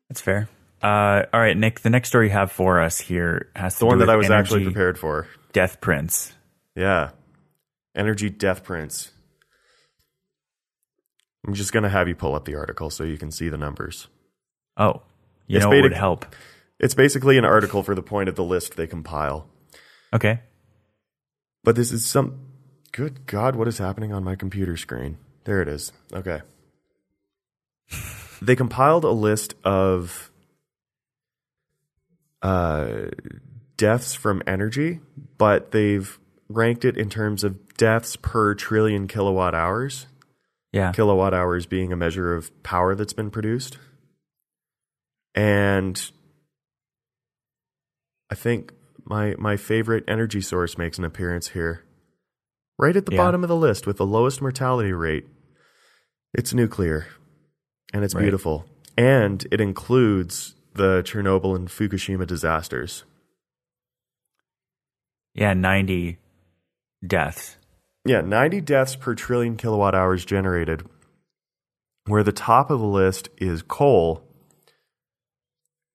That's fair. Uh, all right, Nick. The next story you have for us here has to
The one that I was actually prepared for.
Deathprints.
Yeah. Energy Deathprints. I'm just going to have you pull up the article so you can see the numbers.
Oh, you
It's
know what would help?
It's basically an article for the point of the list they compile.
Okay.
But this is some. Good God, what is happening on my computer screen? There it is. Okay. they compiled a list of uh, deaths from energy, but they've ranked it in terms of deaths per trillion kilowatt hours.
Yeah.
Kilowatt hours being a measure of power that's been produced. And I think my my favorite energy source makes an appearance here. Right at the
Yeah.
bottom of the list with the lowest mortality rate. It's nuclear. And it's
Right.
beautiful. And it includes the Chernobyl and Fukushima disasters.
Yeah. Ninety deaths.
Yeah, 90 deaths per trillion kilowatt hours generated. Where the top of the list is coal,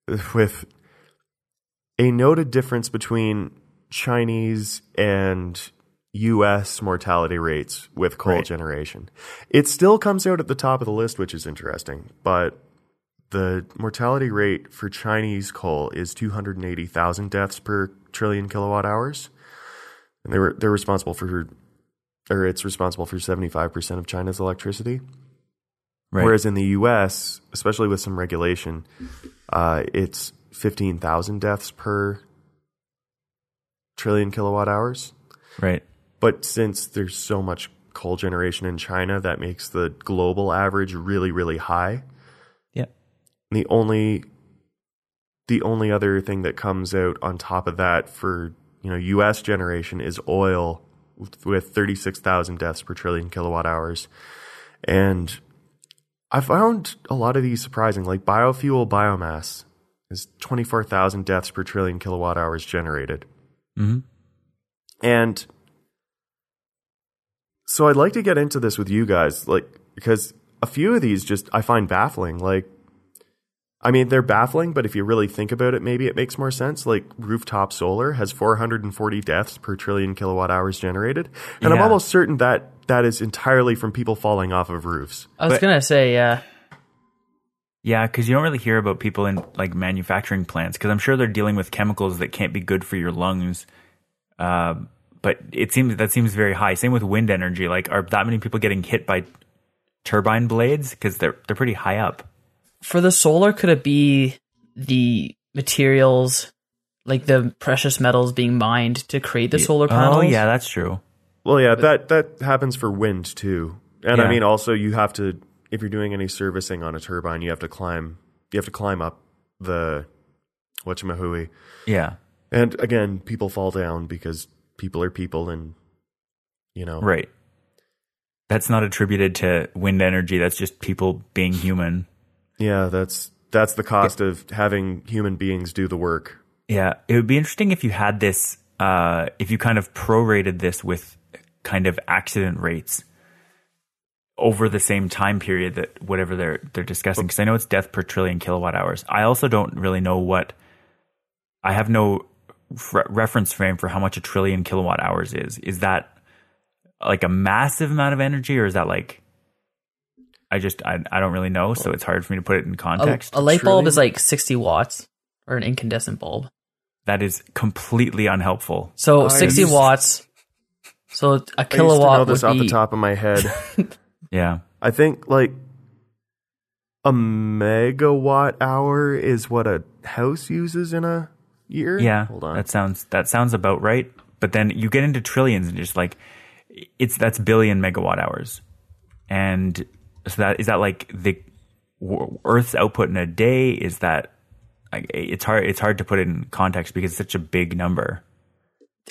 with a noted difference between Chinese and US mortality rates with coal
Right.
generation. It still comes out at the top of the list, which is interesting, but the mortality rate for Chinese coal is 280,000 deaths per trillion kilowatt hours. And they were they're responsible for or it's responsible for 75% of China's electricity.
Right.
Whereas in the US, especially with some regulation, uh, it's 15,000 deaths per trillion kilowatt hours.
right.
But since there's so much coal generation in China, that makes the global average really, really high.
Yeah.
The only the only other thing that comes out on top of that for you know U.S. generation is oil with- with 36,000 deaths per trillion kilowatt hours, and I found a lot of these surprising. Like biofuel biomass is 24,000 deaths per trillion kilowatt hours generated,
hmm
and so I'd like to get into this with you guys, like because a few of these just I find baffling. Like I mean, they're baffling, but if you really think about it, maybe it makes more sense. Like rooftop solar has 440 deaths per trillion kilowatt hours generated, and I'm almost certain that that is entirely from people falling off of roofs.
I was
But-
gonna say, yeah,
Yeah, because you don't really hear about people in like manufacturing plants because I'm sure they're dealing with chemicals that can't be good for your lungs. Um, but it seems that seems very high. Same with wind energy. Like, are that many people getting hit by turbine blades because they're they're pretty high up?
for the solar, could it be the materials, like the precious metals being mined to create the solar panels?
Oh, yeah, that's true.
Well, yeah, that that happens for wind too, and I mean also you have to if you're doing any servicing on a turbine, you have to climb you have to climb up the whatchamahui.
Yeah,
And again, people fall down because people are people, and you know,
right. That's not attributed to wind energy. That's just people being human.
Yeah, that's that's the cost of having human beings do the work.
Yeah, it would be interesting if you had this, uh, if you kind of prorated this with kind of accident rates over the same time period that whatever they're they're discussing. Because I know it's death per trillion kilowatt hours. I also don't really know what. I have no re- reference frame for how much a trillion kilowatt hours is. Is that like a massive amount of energy, or is that like? I just I, I don't really know, so it's hard for me to put it in context.
a light bulb
Trillion?
is like 60 watts, or an incandescent bulb.
that is completely unhelpful.
So
I
60
used-
watts. So a
I used to know
kilowatt
this
would
off
be
the top of my head.
Yeah.
I think like a megawatt hour is what a house uses in a year.
Yeah,
hold on.
That sounds that sounds about right. But then you get into trillions and just like it's that's billion megawatt hours, and so that is that like the Earth's output in a day. Is that like, it's hard it's hard to put it in context because it's such a big number.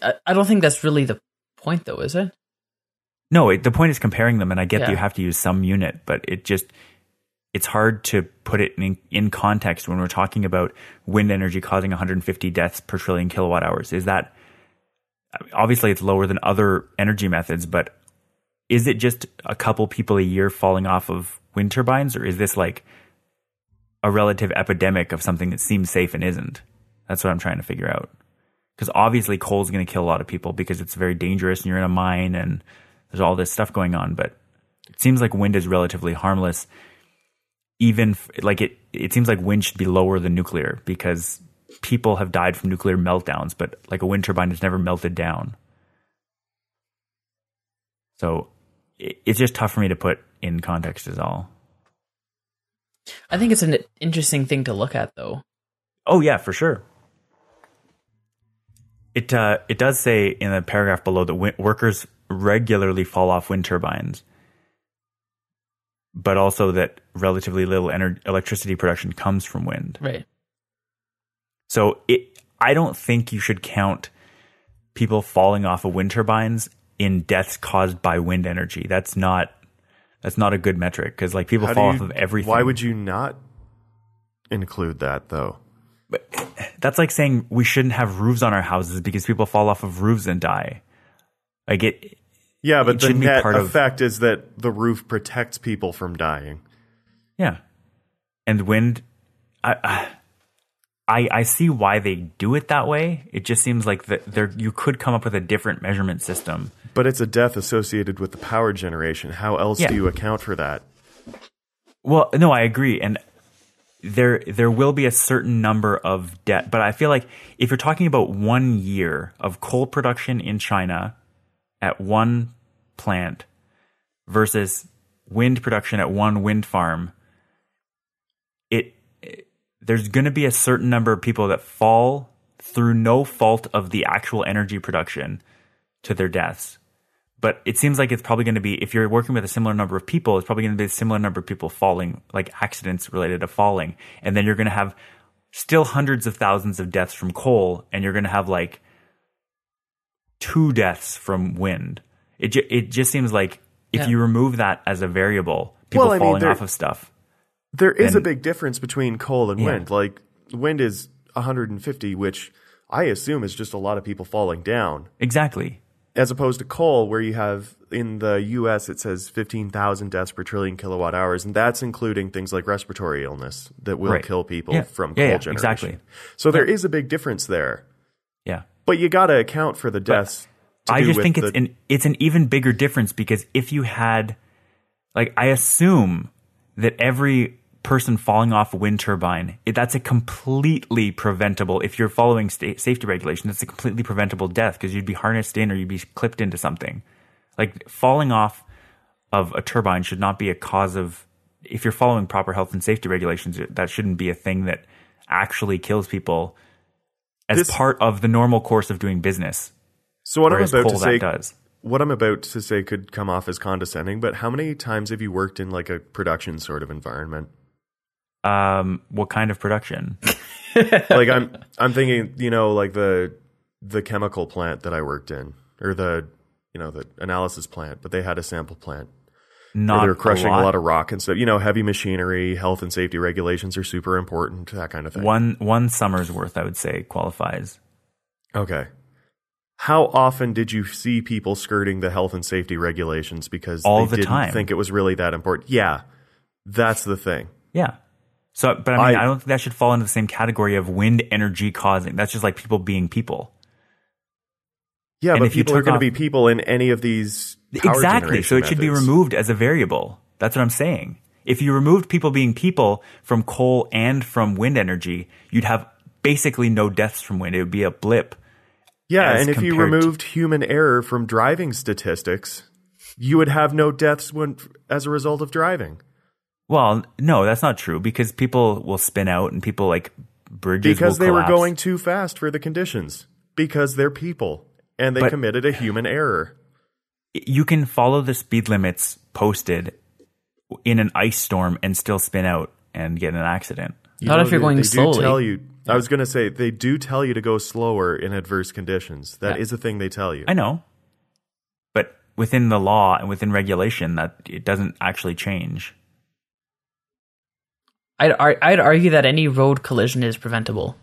I, I don't think that's really the point, though, is it?
No, it, the point is comparing them, and I get that you have to use some unit, but it just it's hard to put it in, in context when we're talking about wind energy causing 150 deaths per trillion kilowatt hours. Is that obviously it's lower than other energy methods, but is it just a couple people a year falling off of wind turbines, or is this like a relative epidemic of something that seems safe and isn't? That's what I'm trying to figure out. Because obviously coal is going to kill a lot of people because it's very dangerous and you're in a mine and there's all this stuff going on. But it seems like wind is relatively harmless. Even f- like it, it seems like wind should be lower than nuclear because people have died from nuclear meltdowns, but like a wind turbine has never melted down. So it, it's just tough for me to put in context, is all.
I think it's an interesting thing to look at, though.
Oh yeah, for sure. It uh, it does say in the paragraph below that wi- workers regularly fall off wind turbines, but also that relatively little ener- electricity production comes from wind.
Right.
So it, I don't think you should count people falling off of wind turbines in deaths caused by wind energy. That's not that's not a good metric because like people
How
fall
you-
off of everything.
Why would you not include that though?
that's like saying we shouldn't have roofs on our houses because people fall off of roofs and die. Like it,
Yeah, but the net
part of-
effect is that the roof protects people from dying.
yeah. And wind, I, I, I see why they do it that way. It just seems like that there you could come up with a different measurement system.
But it's a death associated with the power generation. How else
Yeah.
do you account for that?
Well, no, I agree, and there there will be a certain number of debt, but I feel like if you're talking about one year of coal production in China at one plant versus wind production at one wind farm, it, it there's going to be a certain number of people that fall through no fault of the actual energy production to their deaths. But it seems like it's probably going to be if you're working with a similar number of people it's probably going to be a similar number of people falling like accidents related to falling. And then you're going to have still hundreds of thousands of deaths from coal and you're going to have like two deaths from wind it, ju- it just seems like if
Yeah.
you remove that as a variable people
Well, I mean,
falling
there-
off of stuff
There is a big difference between coal and
Yeah.
wind. Like wind is 150, which I assume is just a lot of people falling down.
exactly
as opposed to coal, where you have in the U.S. it says fifteen thousand deaths per trillion kilowatt hours, and that's including things like respiratory illness that will
Right.
kill people
Yeah.
from
Yeah,
coal
yeah,
generation.
exactly.
So there is a big difference there,
Yeah.
but you got to account for the deaths. to
I just think it's
the-
an it's an even bigger difference because if you had like I assume that every person falling off a wind turbine it, that's a completely preventable if you're following sta- safety regulations it's a completely preventable death because you'd be harnessed in or you'd be clipped into something. Like falling off of a turbine should not be a cause of if you're following proper health and safety regulations that shouldn't be a thing that actually kills people as
This-
part of the normal course of doing business
so what I'm about to say.
does
What I'm about to say could come off as condescending, but how many times have you worked in like a production sort of environment?
Um, what kind of production?
like I'm I'm thinking, you know, like the the chemical plant that I worked in, or the you know the analysis plant, but they had a sample plant.
Not
they were crushing a
lot.
lot. of rock and stuff. You know, heavy machinery, health and safety regulations are super important. That kind of thing.
One one summer's worth, I would say, qualifies.
Okay. How often did you see people skirting the health and safety regulations because
All
they
the
didn't
time.
think it was really that important? Yeah, that's the thing.
Yeah. So, but I mean, I,
I-
don't think that should fall into the same category of wind energy causing. That's just like people being people.
Yeah,
And
but
if you
people are going to be people in any of these
exactly. So it should be removed as a variable. That's what I'm saying. If you removed people being people from coal and from wind energy, you'd have basically no deaths from wind. It would be a blip.
Yeah, and if you
compared to-
removed human error from driving statistics, you would have no deaths when as a result of driving
Well, no, that's not true because people will spin out and people like bridges
because
will
they were going too fast for the conditions because they're people and they
But-
committed a human error.
you can follow the speed limits posted in an ice storm and still spin out and get in an accident.
You
Not if you're
they-
going
they
slowly.
Do tell you, I was going to say they do tell you to go slower in adverse conditions. That is a thing they tell you.
I know. But within the law and within regulation that it doesn't actually change.
I'd ar- I'd argue that any road collision is preventable.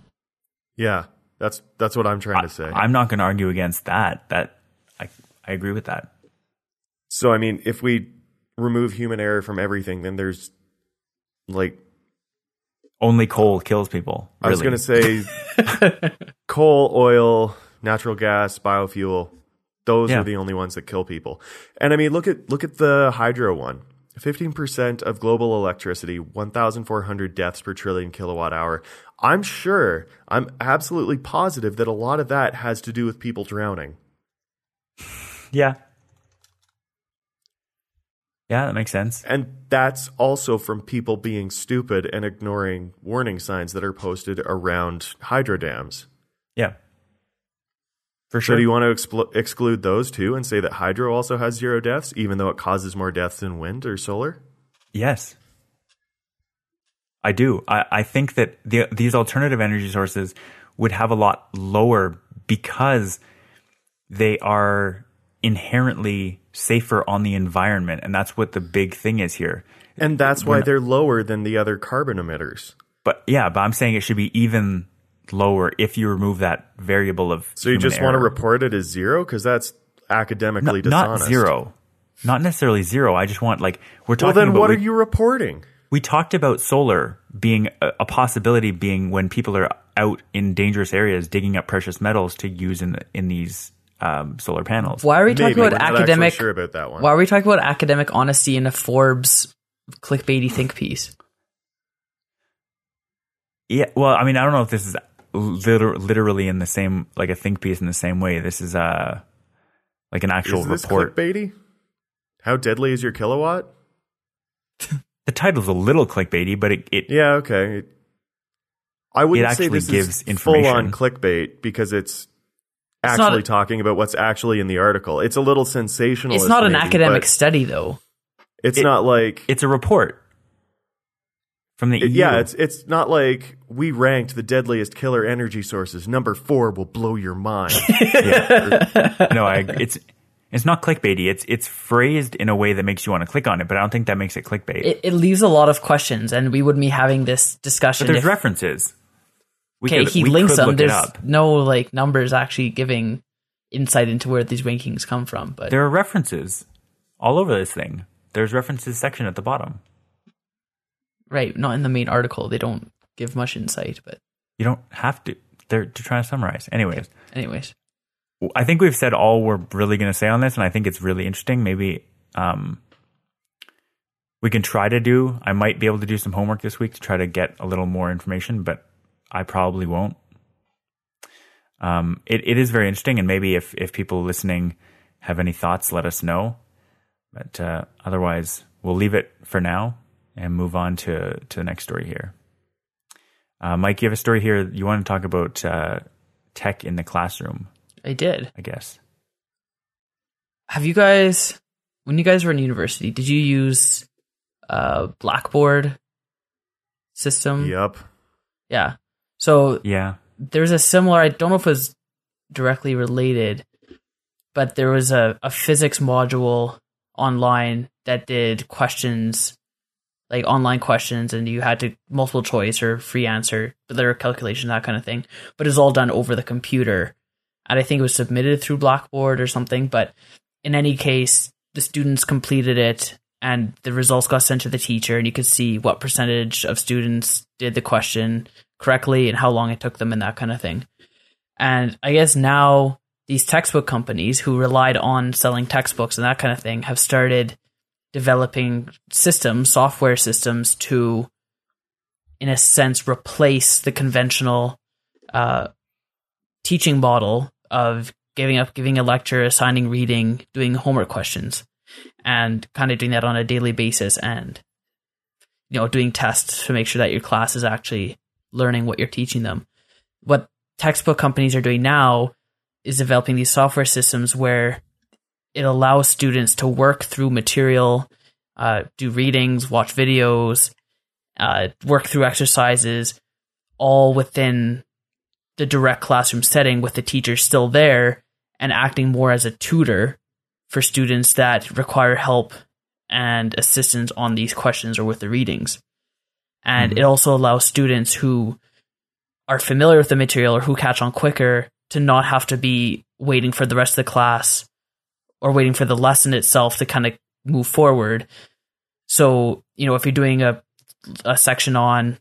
yeah, that's that's what I'm trying to say.
I'm not going to argue against that. That I I agree with that.
so I mean, if we remove human error from everything, then there's like
Only coal kills people.
I was
really.
going to say coal, oil, natural gas, biofuel. Those
Yeah.
are the only ones that kill people. And I mean, look at look at the hydro one. 15% of global electricity, 1,400 deaths per trillion kilowatt hour. I'm sure, I'm absolutely positive that a lot of that has to do with people drowning.
Yeah. Yeah, that makes sense.
And that's also from people being stupid and ignoring warning signs that are posted around hydro dams.
Yeah. For
So
sure.
do you want to expl- exclude those too and say that hydro also has zero deaths, even though it causes more deaths than wind or solar?
Yes. I do. I, I think that the, these alternative energy sources would have a lot lower because they are inherently safer on the environment. And that's what the big thing is here.
And that's why
not-
they're lower than the other carbon emitters.
But yeah, but I'm saying it should be even lower if you remove that variable of.
So you just want to report it as zero because that's academically
Not- not
dishonest.
zero. Not necessarily zero. I just want like we're talking.
Well, then
about
what
we-
are you reporting?
we talked about solar being a, a possibility being when people are out in dangerous areas digging up precious metals to use in the, in these um, solar panels.
Why are we
Maybe,
talking
we're
about
not
academic?
sure about that one.
Why are we talking about academic honesty in a Forbes clickbaity think piece?
Yeah, well, I mean, I don't know if this is liter- literally in the same like a think piece in the same way. This is uh like an actual
Is this
report.
clickbaity? How deadly is your kilowatt?
The title's a little clickbaity, but it, it
Yeah, okay. It- I wouldn't say
actually
this
gives
is full on clickbait because it's,
It's not
actually
a-
talking about what's actually in the article. It's a little sensational.
It's not an
maybe,
academic study, though.
It's
it-
not like
it's a report from the
It-
EU.
yeah, it's it's not like we ranked the deadliest killer energy sources. Number four will blow your mind.
no, I, it's it's not clickbaity. It's it's phrased in a way that makes you want to click on it, but I don't think that makes it clickbait.
It, it leaves a lot of questions, and we wouldn't be having this discussion.
but there's
if-
references.
Okay, he links them. There's no like numbers actually giving insight into where these rankings come from. But
There are references all over this thing. There's references section at the bottom.
right, not in the main article. They don't give much insight. But
You don't have to. They're to try to summarize. Anyways,
anyways,
I think we've said all we're really going to say on this, and I think it's really interesting. Maybe um, we can try to do. I might be able to do some homework this week to try to get a little more information, but I probably won't. Um, it, it is very interesting, and maybe if if people listening have any thoughts, let us know. But uh, otherwise, we'll leave it for now and move on to to the next story here. Uh, Mike, you have a story here. You want to talk about uh, tech in the classroom,
I did.
I guess.
Have you guys, when you guys were in university, did you use uh, Blackboard system?
Yep.
Yeah. So
Yeah.
there's a similar i don't know if it was directly related but there was a, a physics module online that did questions like online questions and you had to multiple choice or free answer but there were calculations that kind of thing. But it was all done over the computer. And i think it was submitted through blackboard or something but in any case the students completed it and the results got sent to the teacher and you could see what percentage of students did the question correctly and how long it took them and that kind of thing. And I guess now these textbook companies who relied on selling textbooks and that kind of thing have started developing systems, software systems to, in a sense, replace the conventional uh, teaching model of giving up, giving a lecture, assigning reading, doing homework questions, and kind of doing that on a daily basis and you know doing tests to make sure that your class is actually learning what you're teaching them. What textbook companies are doing now is developing these software systems where it allows students to work through material, uh, do readings, watch videos, uh, work through exercises, all within the direct classroom setting with the teacher still there and acting more as a tutor for students that require help and assistance on these questions or with the readings and
Mhm.
it also allows students who are familiar with the material or who catch on quicker to not have to be waiting for the rest of the class or waiting for the lesson itself to kind of move forward. So, you know, if you're doing a a section on,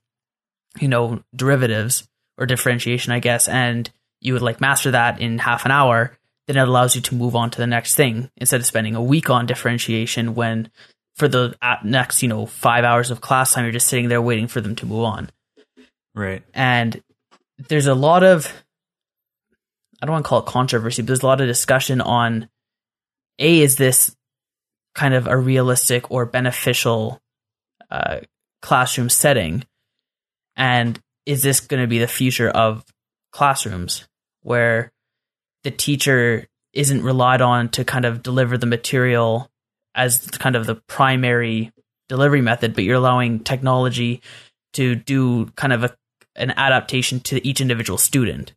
you know, derivatives or differentiation, I guess, and you would like master that in half an hour, then it allows you to move on to the next thing instead of spending a week on differentiation when for the next, you know, five hours of class time, you're just sitting there waiting for them to move on.
Right.
And there's a lot of, I don't want to call it controversy, but there's a lot of discussion on A, is this kind of a realistic or beneficial uh, classroom setting? And is this going to be the future of classrooms where the teacher isn't relied on to kind of deliver the material as kind of the primary delivery method, but you're allowing technology to do kind of a, an adaptation to each individual student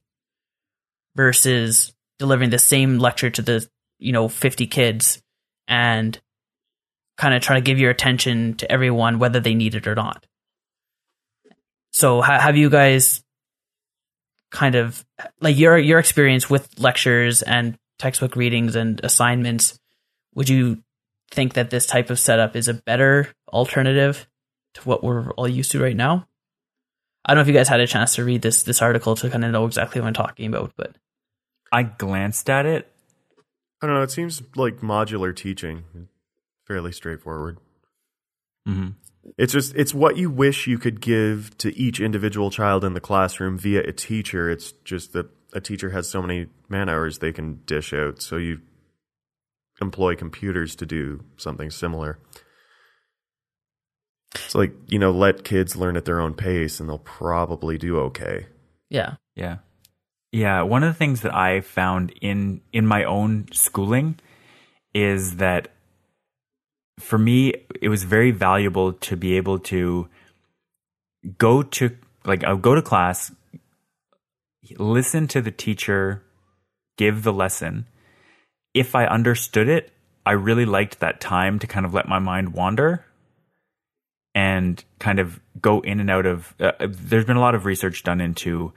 versus delivering the same lecture to the you know 50 kids and kind of trying to give your attention to everyone whether they need it or not. So ha- have you guys kind of like your your experience with lectures and textbook readings and assignments would you think that this type of setup is a better alternative to what we're all used to right now i don't know if you guys had a chance to read this this article to kind of know exactly what i'm talking about but
I glanced at it.
I don't know. It seems like modular teaching, fairly straightforward.
hmm
It's just it's what you wish you could give to each individual child in the classroom via a teacher. It's just that a teacher has so many man hours they can dish out, so you employ computers to do something similar. It's like, you know, let kids learn at their own pace and they'll probably do okay.
yeah
Yeah. Yeah. One of the things that I found in in my own schooling is that for me it was very valuable to be able to go to like I'll go to class, listen to the teacher give the lesson. If I understood it, I really liked that time to kind of let my mind wander and kind of go in and out of. Uh, there's been a lot of research done into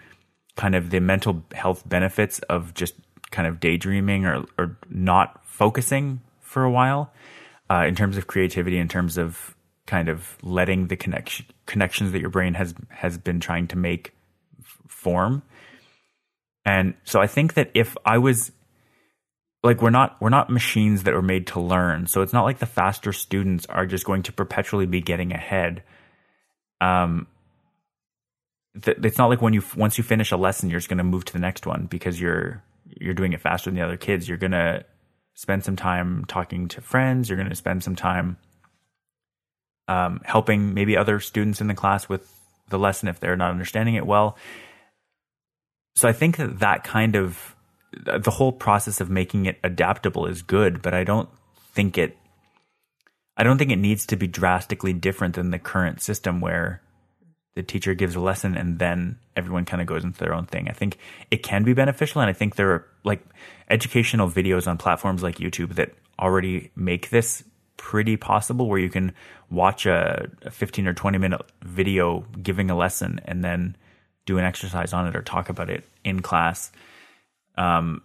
kind of the mental health benefits of just kind of daydreaming or or not focusing for a while uh, in terms of creativity, in terms of kind of letting the connection connections that your brain has has been trying to make f- form. And so I think that if I was like we're not we're not machines that are made to learn. So it's not like the faster students are just going to perpetually be getting ahead. Um th- it's not like when you once you finish a lesson you're just going to move to the next one because you're you're doing it faster than the other kids. You're going to spend some time talking to friends, you're going to spend some time um, helping maybe other students in the class with the lesson if they're not understanding it well. So I think that that kind of the whole process of making it adaptable is good, but I don't think it I don't think it needs to be drastically different than the current system where the teacher gives a lesson and then everyone kind of goes into their own thing. I think it can be beneficial and I think there are like educational videos on platforms like YouTube that already make this pretty possible where you can watch a, a 15 or 20 minute video giving a lesson and then do an exercise on it or talk about it in class um,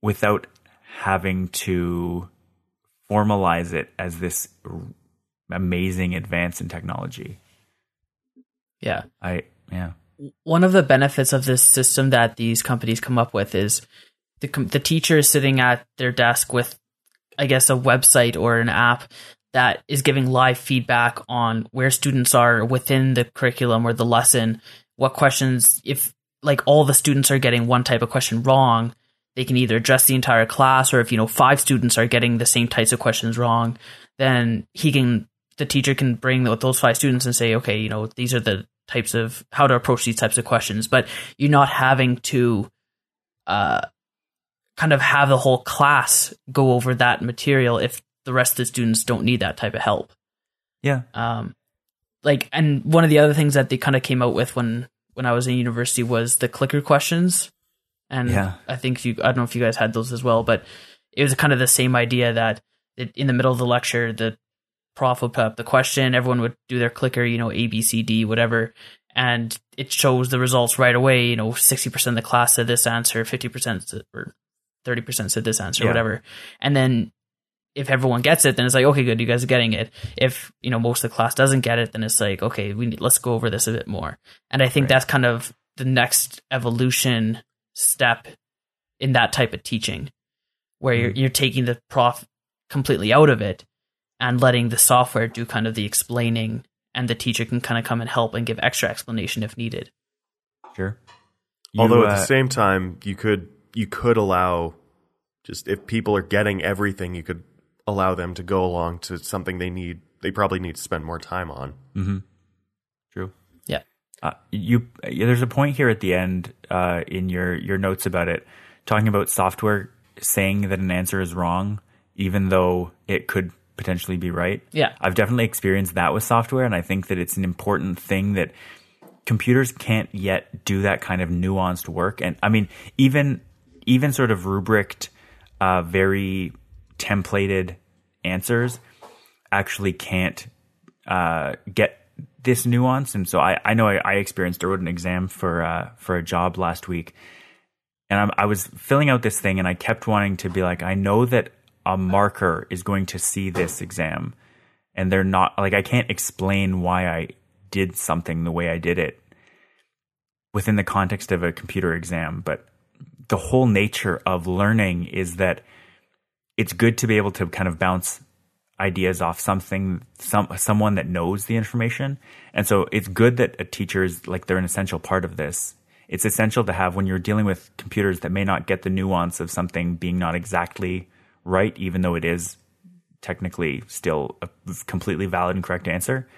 without having to formalize it as this amazing advance in technology.
Yeah.
I yeah.
One of the benefits of this system that these companies come up with is the the teacher is sitting at their desk with I guess a website or an app that is giving live feedback on where students are within the curriculum or the lesson, what questions if like all the students are getting one type of question wrong, they can either address the entire class or if you know five students are getting the same types of questions wrong, then he can the teacher can bring those five students and say, okay, you know, these are the types of how to approach these types of questions, but you're not having to uh, kind of have the whole class go over that material if the rest of the students don't need that type of help.
Yeah.
Um, like, and one of the other things that they kind of came out with when when I was in university was the clicker questions, and
Yeah.
I think you I don't know if you guys had those as well, but it was kind of the same idea that it, in the middle of the lecture, the prof would put up the question, everyone would do their clicker, you know, A, B, C, D, whatever, and it shows the results right away. You know, 60% of the class said this answer, 50% or 30% said this answer,
Yeah.
whatever. And then if everyone gets it, then it's like, okay, good, you guys are getting it. If, you know, most of the class doesn't get it, then it's like, okay, we need, let's go over this a bit more. And I think
Right.
that's kind of the next evolution step in that type of teaching where you're, you're taking the prof completely out of it and letting the software do kind of the explaining and the teacher can kind of come and help and give extra explanation if needed.
Sure.
Although
You,
at
uh,
the same time, you could you could allow just if people are getting everything, you could allow them to go along to something they need. They probably need to spend more time on.
True.
Yeah.
Uh, you yeah, there's a point here at the end uh, in your your notes about it talking about software saying that an answer is wrong even though it could potentially be right.
Yeah.
I've definitely experienced that with software and I think that it's an important thing that computers can't yet do that kind of nuanced work and I mean even even sort of rubriced uh, very templated answers actually can't uh, get this nuance. And so I, I know I, I experienced I wrote an exam for uh, for a job last week, and I'm, I was filling out this thing, and I kept wanting to be like, I know that a marker is going to see this exam, and they're not like I can't explain why I did something the way I did it within the context of a computer exam, but the whole nature of learning is that it's good to be able to kind of bounce ideas off something some someone that knows the information. And so it's good that a teacher is like they're an essential part of this. It's essential to have when you're dealing with computers that may not get the nuance of something being not exactly right even though it is technically still a completely valid and correct answer.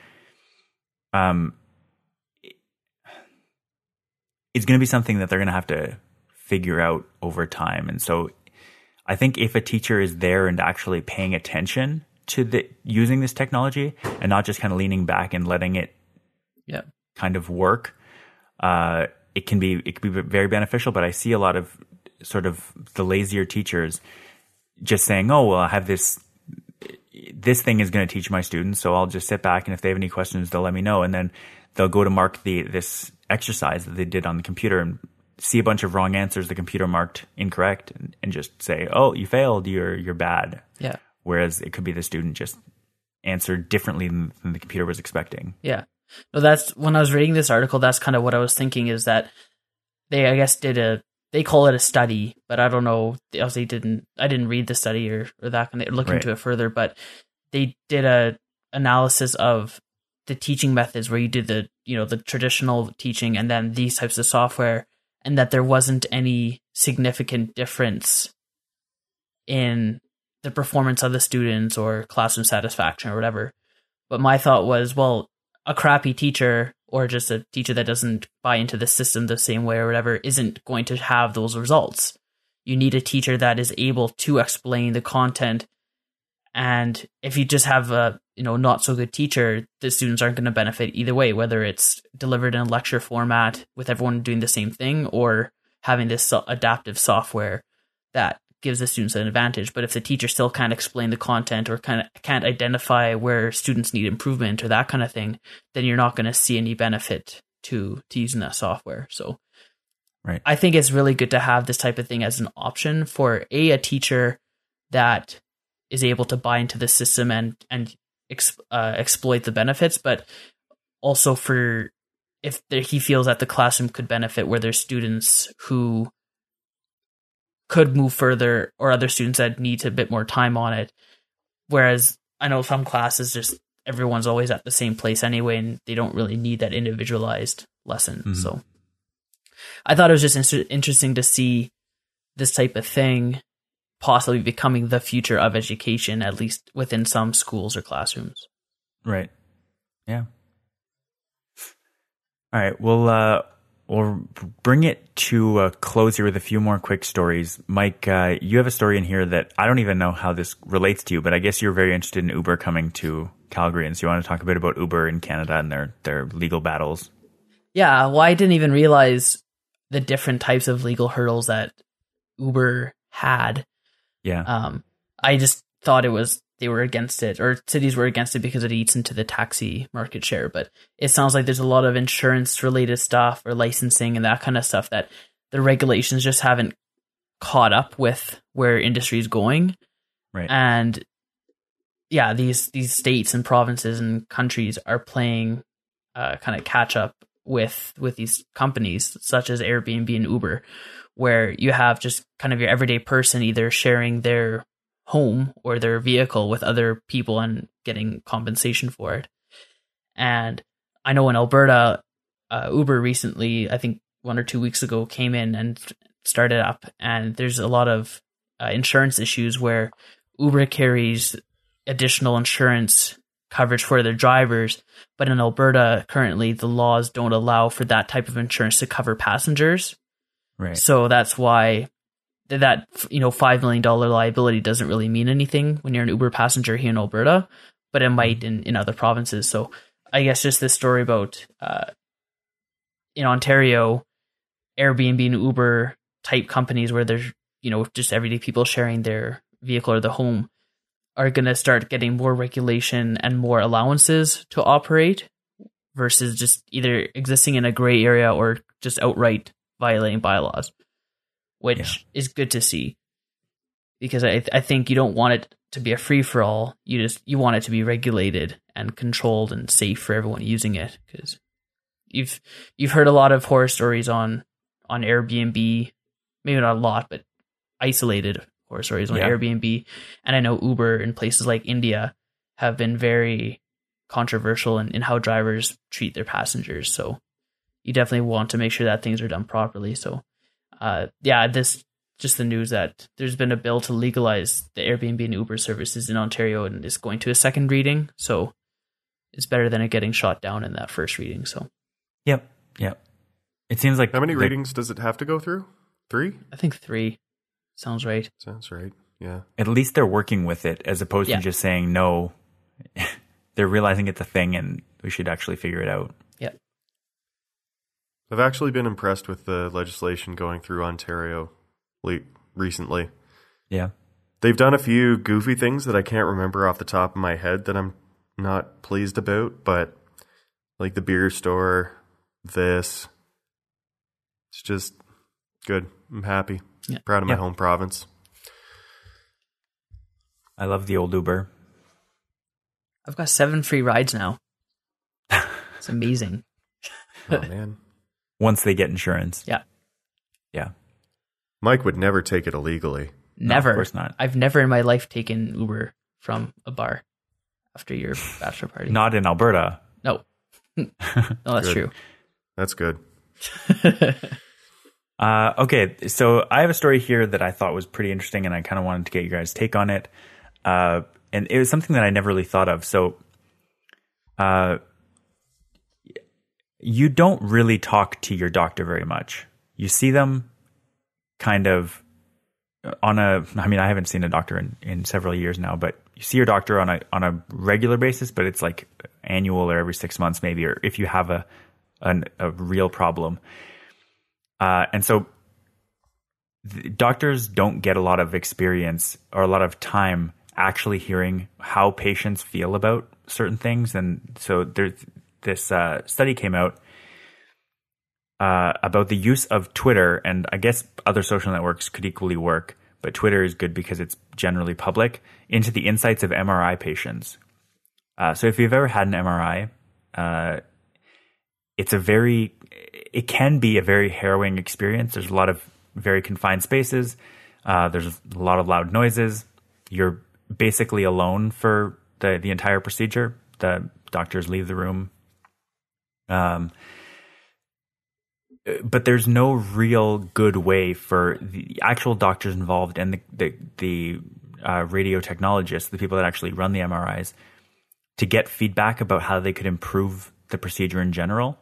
Um it's going to be something that they're going to have to figure out over time. And so I think if a teacher is there and actually paying attention to the using this technology and not just kind of leaning back and letting it
Yeah.
kind of work, uh, it can be it can be very beneficial. But I see a lot of sort of the lazier teachers just saying, "Oh, well, I have this this thing is going to teach my students, so I'll just sit back and if they have any questions, they'll let me know." And then they'll go to mark the this exercise that they did on the computer, and see a bunch of wrong answers the computer marked incorrect and, and just say, "Oh, you failed. You're you're bad."
Yeah.
Whereas it could be the student just answered differently than, than the computer was expecting.
Yeah. No, that's when I was reading this article. That's kind of what I was thinking. Is that they, I guess, did a they call it a study, but I don't know. They obviously didn't. I didn't read the study or or that kind of look
Right.
into it further. But they did a analysis of the teaching methods where you did the you know the traditional teaching and then these types of software, and that there wasn't any significant difference in the performance of the students or classroom satisfaction or whatever. But my thought was, well, a crappy teacher or just a teacher that doesn't buy into the system the same way or whatever isn't going to have those results. You need a teacher that is able to explain the content. And if you just have a you know not so good teacher, the students aren't going to benefit either way, whether it's delivered in a lecture format with everyone doing the same thing or having this adaptive software that gives the students an advantage. But if the teacher still can't explain the content or kind of can't identify where students need improvement or that kind of thing, then you're not going to see any benefit to to using that software. So
Right.
I think it's really good to have this type of thing as an option for a a teacher that is able to buy into the system and and ex, uh, exploit the benefits, but also for if there, he feels that the classroom could benefit where there's students who could move further or other students that need a bit more time on it. Whereas I know some classes just everyone's always at the same place anyway, and they don't really need that individualized lesson.
Mhm.
So I thought it was just inter- interesting to see this type of thing possibly becoming the future of education, at least within some schools or classrooms.
Right. Yeah. All right. We'll uh, we'll bring it to a close here with a few more quick stories. Mike, uh, you have a story in here that I don't even know how this relates to you, but I guess you're very interested in Uber coming to Calgary, and so you want to talk a bit about Uber in Canada and their their legal battles.
Yeah, well, I didn't even realize the different types of legal hurdles that Uber had.
Yeah.
Um, I just thought it was they were against it, or cities were against it because it eats into the taxi market share. But it sounds like there's a lot of insurance related stuff or licensing and that kind of stuff that the regulations just haven't caught up with where industry is going.
right.
And yeah, these these states and provinces and countries are playing uh, kind of catch up with with these companies such as Airbnb and Uber, where you have just kind of your everyday person either sharing their home or their vehicle with other people and getting compensation for it. And I know in Alberta, uh, Uber recently, I think one or two weeks ago, came in and started up, and there's a lot of uh, insurance issues where Uber carries additional insurance coverage for their drivers, but in Alberta currently the laws don't allow for that type of insurance to cover passengers.
Right.
So that's why that you know five million dollar liability doesn't really mean anything when you're an Uber passenger here in Alberta, but it might in, in other provinces. So I guess just this story about uh, in Ontario, Airbnb and Uber type companies where there's you know just everyday people sharing their vehicle or the home are going to start getting more regulation and more allowances to operate versus just either existing in a gray area or just outright violating bylaws, which
Yeah.
is good to see because I I think you don't want it to be a free for all. You just you want it to be regulated and controlled and safe for everyone using it because you've you've heard a lot of horror stories on on Airbnb, maybe not a lot, but isolated horror stories on
Yeah.
Airbnb, and I know Uber in places like India have been very controversial in, in how drivers treat their passengers. So you definitely want to make sure that things are done properly. So, uh, yeah, this just the news that there's been a bill to legalize the Airbnb and Uber services in Ontario, and it's going to a second reading. So it's better than it getting shot down in that first reading. So
Yep. Yep. It seems like
How many
the-
readings does it have to go through? Three?
I think three sounds right.
Sounds right. Yeah.
At least they're working with it as opposed
Yeah.
to just saying no. they're realizing it's a thing and we should actually figure it out.
I've actually been impressed with the legislation going through Ontario recently.
Yeah.
They've done a few goofy things that I can't remember off the top of my head that I'm not pleased about, but like the beer store, this. It's just Good. I'm happy.
Yeah.
Proud of my
Yeah.
home province.
I love the old Uber.
I've got seven free rides now. It's amazing.
Oh man.
Once they get insurance.
Yeah.
Yeah.
Mike would never take it illegally.
Never.
Of course not.
I've never in my life taken Uber from a bar after your bachelor party.
Not in Alberta.
No. no, that's
Good.
true.
That's good.
Uh, okay, so I have a story here that I thought was pretty interesting, and I kind of wanted to get you guys' take on it. Uh, and it was something that I never really thought of. So, uh, you don't really talk to your doctor very much. You see them kind of on a. I mean, I haven't seen a doctor in, in several years now, but you see your doctor on a on a regular basis, but it's like annual or every six months, maybe, or if you have a an, a real problem. Uh, and so doctors don't get a lot of experience or a lot of time actually hearing how patients feel about certain things. And so there's this uh, study came out uh, about the use of Twitter, and I guess other social networks could equally work, but Twitter is good because it's generally public, into the insights of MRI patients. Uh, so if you've ever had an MRI, uh, it's a very it can be a very harrowing experience. There's a lot of very confined spaces. Uh, there's a lot of loud noises. You're basically alone for the the entire procedure. The doctors leave the room um but there's no real good way for the actual doctors involved and the the, the uh, radio technologists the people that actually run the MRIs to get feedback about how they could improve the procedure in general.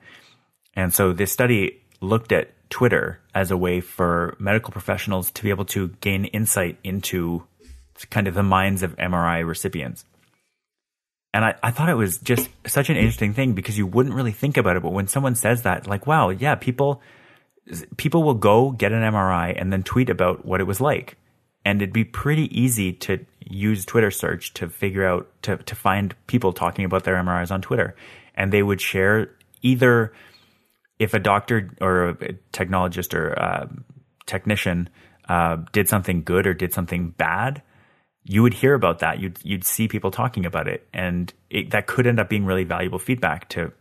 And so this study looked at Twitter as a way for medical professionals to be able to gain insight into kind of the minds of MRI recipients. And I, I thought it was just such an interesting thing because you wouldn't really think about it. But when someone says that, like, wow, yeah, people, people will go get an MRI and then tweet about what it was like. And it'd be pretty easy to use Twitter search to figure out, to, to find people talking about their MRIs on Twitter. And they would share either if a doctor or a technologist or a technician uh, did something good or did something bad, you would hear about that. You'd you'd see people talking about it, and it, that could end up being really valuable feedback to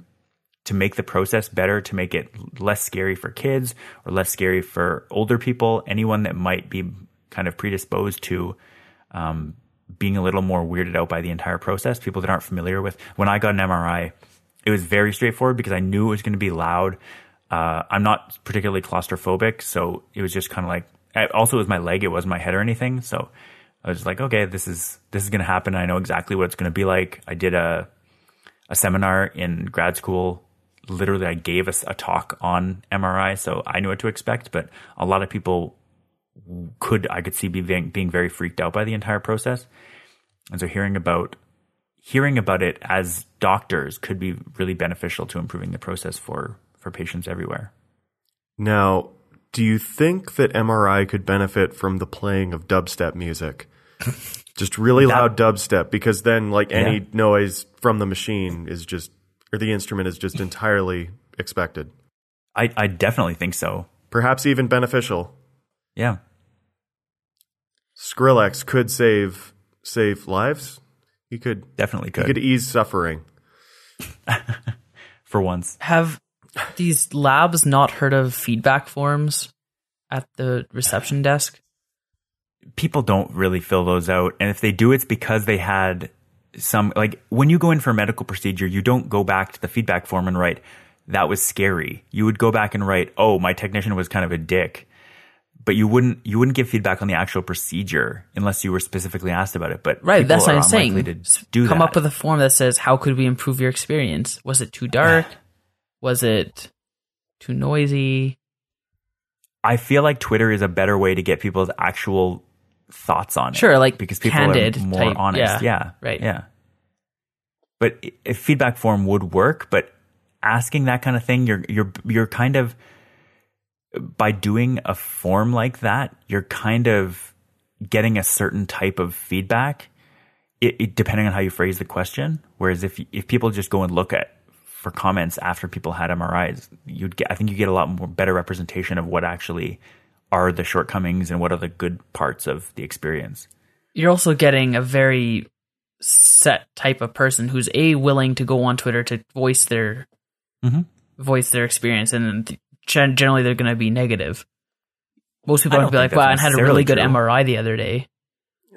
to make the process better, to make it less scary for kids or less scary for older people, anyone that might be kind of predisposed to um, being a little more weirded out by the entire process. People that aren't familiar with. When I got an MRI, it was very straightforward because I knew it was going to be loud. Uh, I'm not particularly claustrophobic, so it was just kind of like. Also, it was my leg; it wasn't my head or anything. So I was like, okay, this is this is going to happen. I know exactly what it's going to be like. I did a a seminar in grad school. Literally, I gave us a, talk on MRI, so I knew what to expect. But a lot of people could I could see being being very freaked out by the entire process, and so hearing about hearing about it as doctors could be really beneficial to improving the process for for patients everywhere.
Now, do you think that MRI could benefit from the playing of dubstep music? just really
That-
loud dubstep, because then, like, any
Yeah.
noise from the machine is just, or the instrument is just entirely expected.
I I definitely think so.
Perhaps even beneficial.
Yeah.
Skrillex could save save lives. He could
Definitely
he
could,
could ease suffering.
for once.
Have these labs not heard of feedback forms at the reception desk?
People don't really fill those out. And if they do, it's because they had some, like when you go in for a medical procedure, you don't go back to the feedback form and write, that was scary. You would go back and write, oh, my technician was kind of a dick. But you wouldn't you wouldn't give feedback on the actual procedure unless you were specifically asked about it. But
Right, that's what I'm saying.
unlikely to
S-
do
Come
that.
up with a form that says, "How could we improve your experience? Was it too dark? Was it too noisy?"
I feel like Twitter is a better way to get people's actual thoughts on it.
Sure, like
because people
candid
are more
type,
honest.
yeah,
Yeah,
right.
Yeah, but if feedback form would work, but asking that kind of thing, you're you're you're kind of by doing a form like that, you're kind of getting a certain type of feedback. It, it, depending on how you phrase the question. Whereas if if people just go and look at for comments after people had MRIs, you'd get I think you get a lot more better representation of what actually are the shortcomings and what are the good parts of the experience.
You're also getting a very set type of person who's a willing to go on Twitter to voice their
Mhm.
voice their experience, and th- generally they're going to be negative. Most people are
don't
going to be like, "Wow, I had a really good
true.
MRI the other day."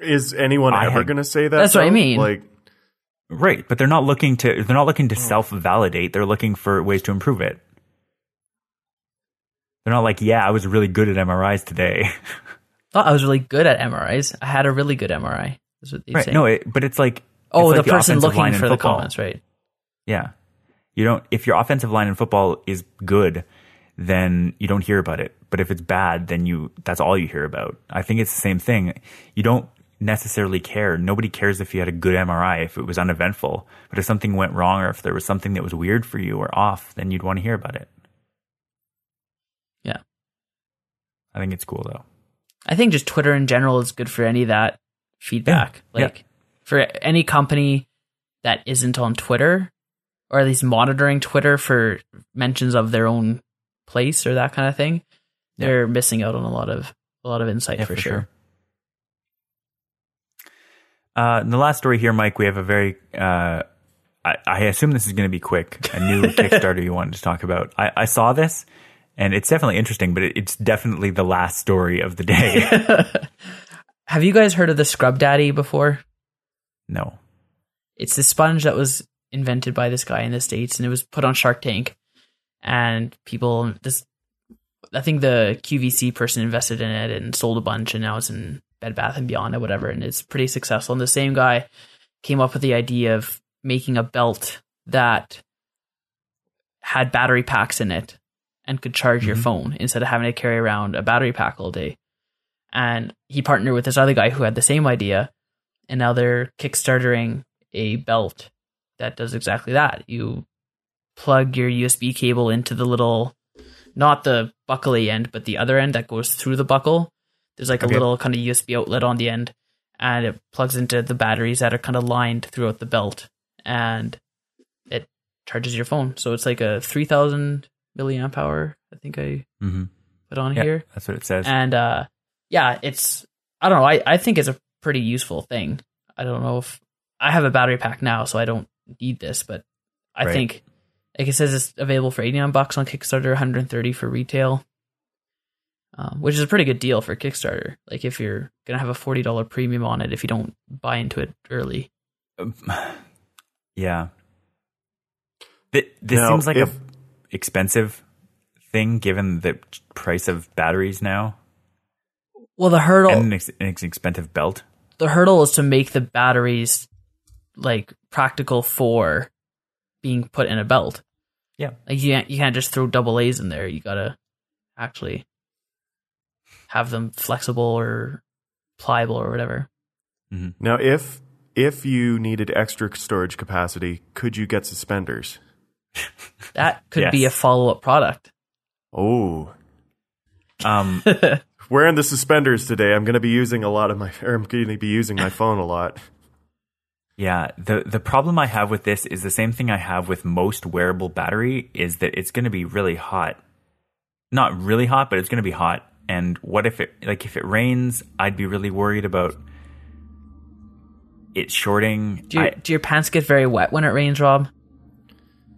Is anyone
I
ever
had-
going to say that?
That's what I mean.
Like,
Right, but they're not looking to they're not looking to
Oh.
self validate. They're looking for ways to improve it. They're not like, yeah, I was really good at MRIs today.
Thought I was really good at MRIs. I had a really good MRI. That's what they
right?
say.
No, it, but it's like
oh,
it's
the
like
person looking
in
for the comments, right?
Yeah. You don't if your offensive line in football is good, then you don't hear about it. But if it's bad, then you that's all you hear about. I think it's the same thing. You don't necessarily care. Nobody cares if you had a good MRI if it was uneventful. But if something went wrong or if there was something that was weird for you or off, then you'd want to hear about it.
Yeah.
I think it's cool though.
I think just Twitter in general is good for any of that feedback.
Yeah, yeah.
Like for any company that isn't on Twitter or at least monitoring Twitter for mentions of their own place or that kind of thing,
Yeah.
they're missing out on a lot of a lot of insight
Yeah,
for,
for
sure.
sure. Uh, in the last story here, Mike, we have a very, uh, I, I assume this is going to be quick, a new Kickstarter you wanted to talk about. I, I saw this and it's definitely interesting, but it, it's definitely the last story of the day.
Have you guys heard of the Scrub Daddy before?
no.
It's the sponge that was invented by this guy in the states, and it was put on Shark Tank. And people, this, I think the QVC person invested in it and sold a bunch, and now it's in Bed Bath and Beyond or whatever, and it's pretty successful. And the same guy came up with the idea of making a belt that had battery packs in it and could charge your
Mhm.
phone instead of having to carry around a battery pack all day. And he partnered with this other guy who had the same idea, and now they're kickstartering a belt that does exactly that. You plug your USB cable into the little, not the buckley end, but the other end that goes through the buckle. There's like a little kind of USB outlet on the end, and it plugs into the batteries that are kind of lined throughout the belt, and it charges your phone. So it's like a 3000 milliamp hour, I think I
hmm
put on
Yeah,
here
that's what it says.
and uh yeah it's i don't know I, I think it's a pretty useful thing i don't know if i have a battery pack now so i don't need this but i
Right.
think like it says it's available for 89 bucks on kickstarter 130 for retail um, which is a pretty good deal for kickstarter like if you're gonna have a $40 premium on it if you don't buy into it early
yeah. Th- This
Now,
seems like
if-
a expensive thing given the price of batteries now
well the hurdle
and an, ex- an expensive belt.
the hurdle is to make the batteries like practical for being put in a belt.
Yeah.
Like you can't you can't just throw double A's in there. You gotta actually have them flexible or pliable or whatever. Mm-hmm.
now, if if you needed extra storage capacity, could you get suspenders?
That could be a follow up product.
Oh,
Um,
wearing the suspenders today. I'm going to be using a lot of my. Or I'm going to be using my phone a lot.
Yeah, the the problem I have with this is the same thing I have with most wearable battery is that it's going to be really hot. Not really hot, but it's going to be hot. And what if it like if it rains, I'd be really worried about it shorting.
Do, your
I-
do your pants get very wet when it rains, Rob?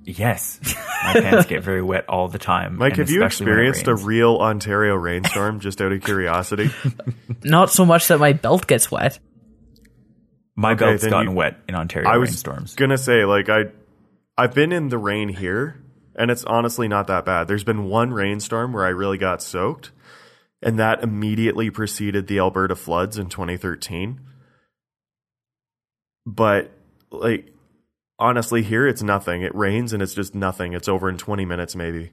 Yes, my pants get very wet all the time.
Mike, have you
especially when it
experienced a real Ontario rainstorm? just out of curiosity.
Not so much that my belt gets wet.
My
Okay,
belt's gotten
you-
wet in Ontario
I was
rainstorms.
gonna say, like I, I've been in the rain here, and it's honestly not that bad. There's been one rainstorm where I really got soaked, and that immediately preceded the Alberta floods in 2013. But like, honestly, here it's nothing. It rains and it's just nothing. It's over in 20 minutes, maybe.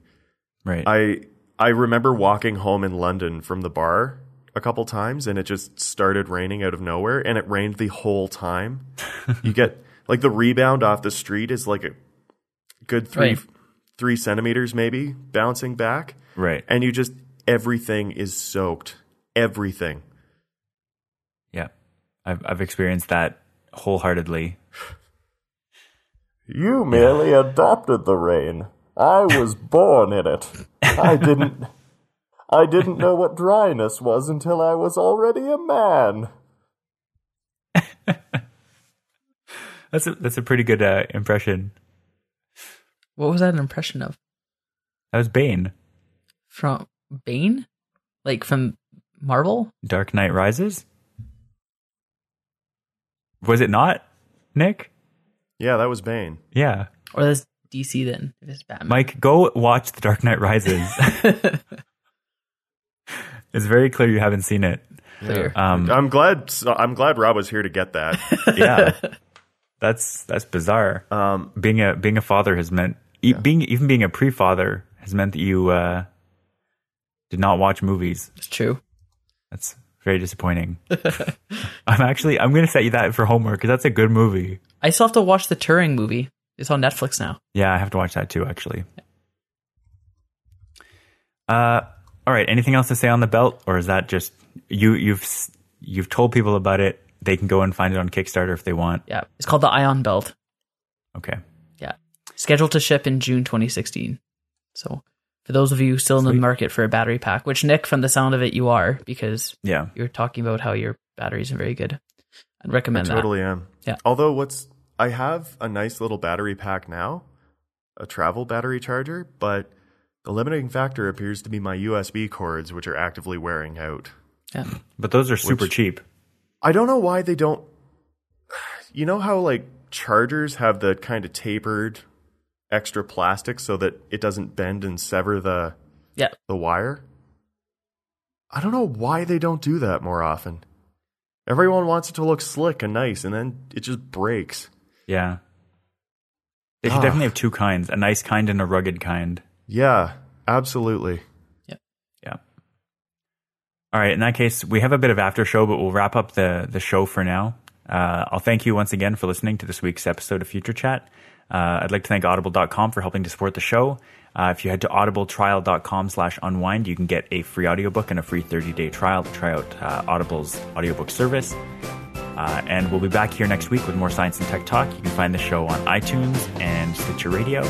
Right.
I I remember walking home in London from the bar a couple times and it just started raining out of nowhere and it rained the whole time. you get like the rebound off the street is like a good three
Right.
three centimeters maybe bouncing back.
right.
And you just everything is soaked. Everything.
Yeah. I've I've experienced that wholeheartedly.
You merely adopted the rain. I was born in it. I didn't I didn't know what dryness was until I was already a man.
That's a that's a pretty good uh, impression.
What was that an impression of?
That was Bane.
From Bane? Like from Marvel?
Dark Knight Rises. Was it not, Nick?
Yeah, that was Bane.
Yeah.
Or that's DC then, if it's Batman.
Mike, go watch The Dark Knight Rises. it's very clear you haven't seen it.
Clear.
Um,
I'm glad. I'm glad Rob was here to get that.
yeah, that's that's bizarre.
Um,
Being a being a father has meant e- being even being a pre-father has meant that you uh, did not watch movies.
it's true.
That's very disappointing. I'm actually I'm going to set you that for homework because that's a good movie.
I still have to watch the Turing movie. It's on Netflix now.
Yeah, I have to watch that too. Actually. Uh, all right. Anything else to say on the belt, or is that just you? You've you've told people about it. They can go and find it on Kickstarter if they want.
Yeah. It's called the Ion Belt.
Okay.
Yeah. Scheduled to ship in June 2016. So for those of you still in the market for a battery pack, which Nick, from the sound of it, you are because
Yeah.
you're talking about how your batteries are very good. I'd recommend that.
totally am.
Yeah.
Although what's I have a nice little battery pack now, a travel battery charger, but the limiting factor appears to be my USB cords, which are actively wearing out.
Yeah.
But those are super
Which-
cheap.
I don't know why they don't. You know how like chargers have the kind of tapered extra plastic so that it doesn't bend and sever the
Yeah.
the wire. I don't know why they don't do that more often. Everyone wants it to look slick and nice, and then it just breaks.
Yeah. They should
Ah.
definitely have two kinds: a nice kind and a rugged kind.
Yeah, absolutely.
Yeah. Yeah. All right. In that case, we have a bit of after show, but we'll wrap up the the show for now. Uh, I'll thank you once again for listening to this week's episode of Future Chat. Uh, I'd like to thank audible.com for helping to support the show. Uh, if you head to audibletrial.com slash unwind, you can get a free audiobook and a free 30-day trial to try out uh, Audible's audiobook service. Uh, and we'll be back here next week with more science and tech talk. You can find the show on iTunes and Stitcher Radio.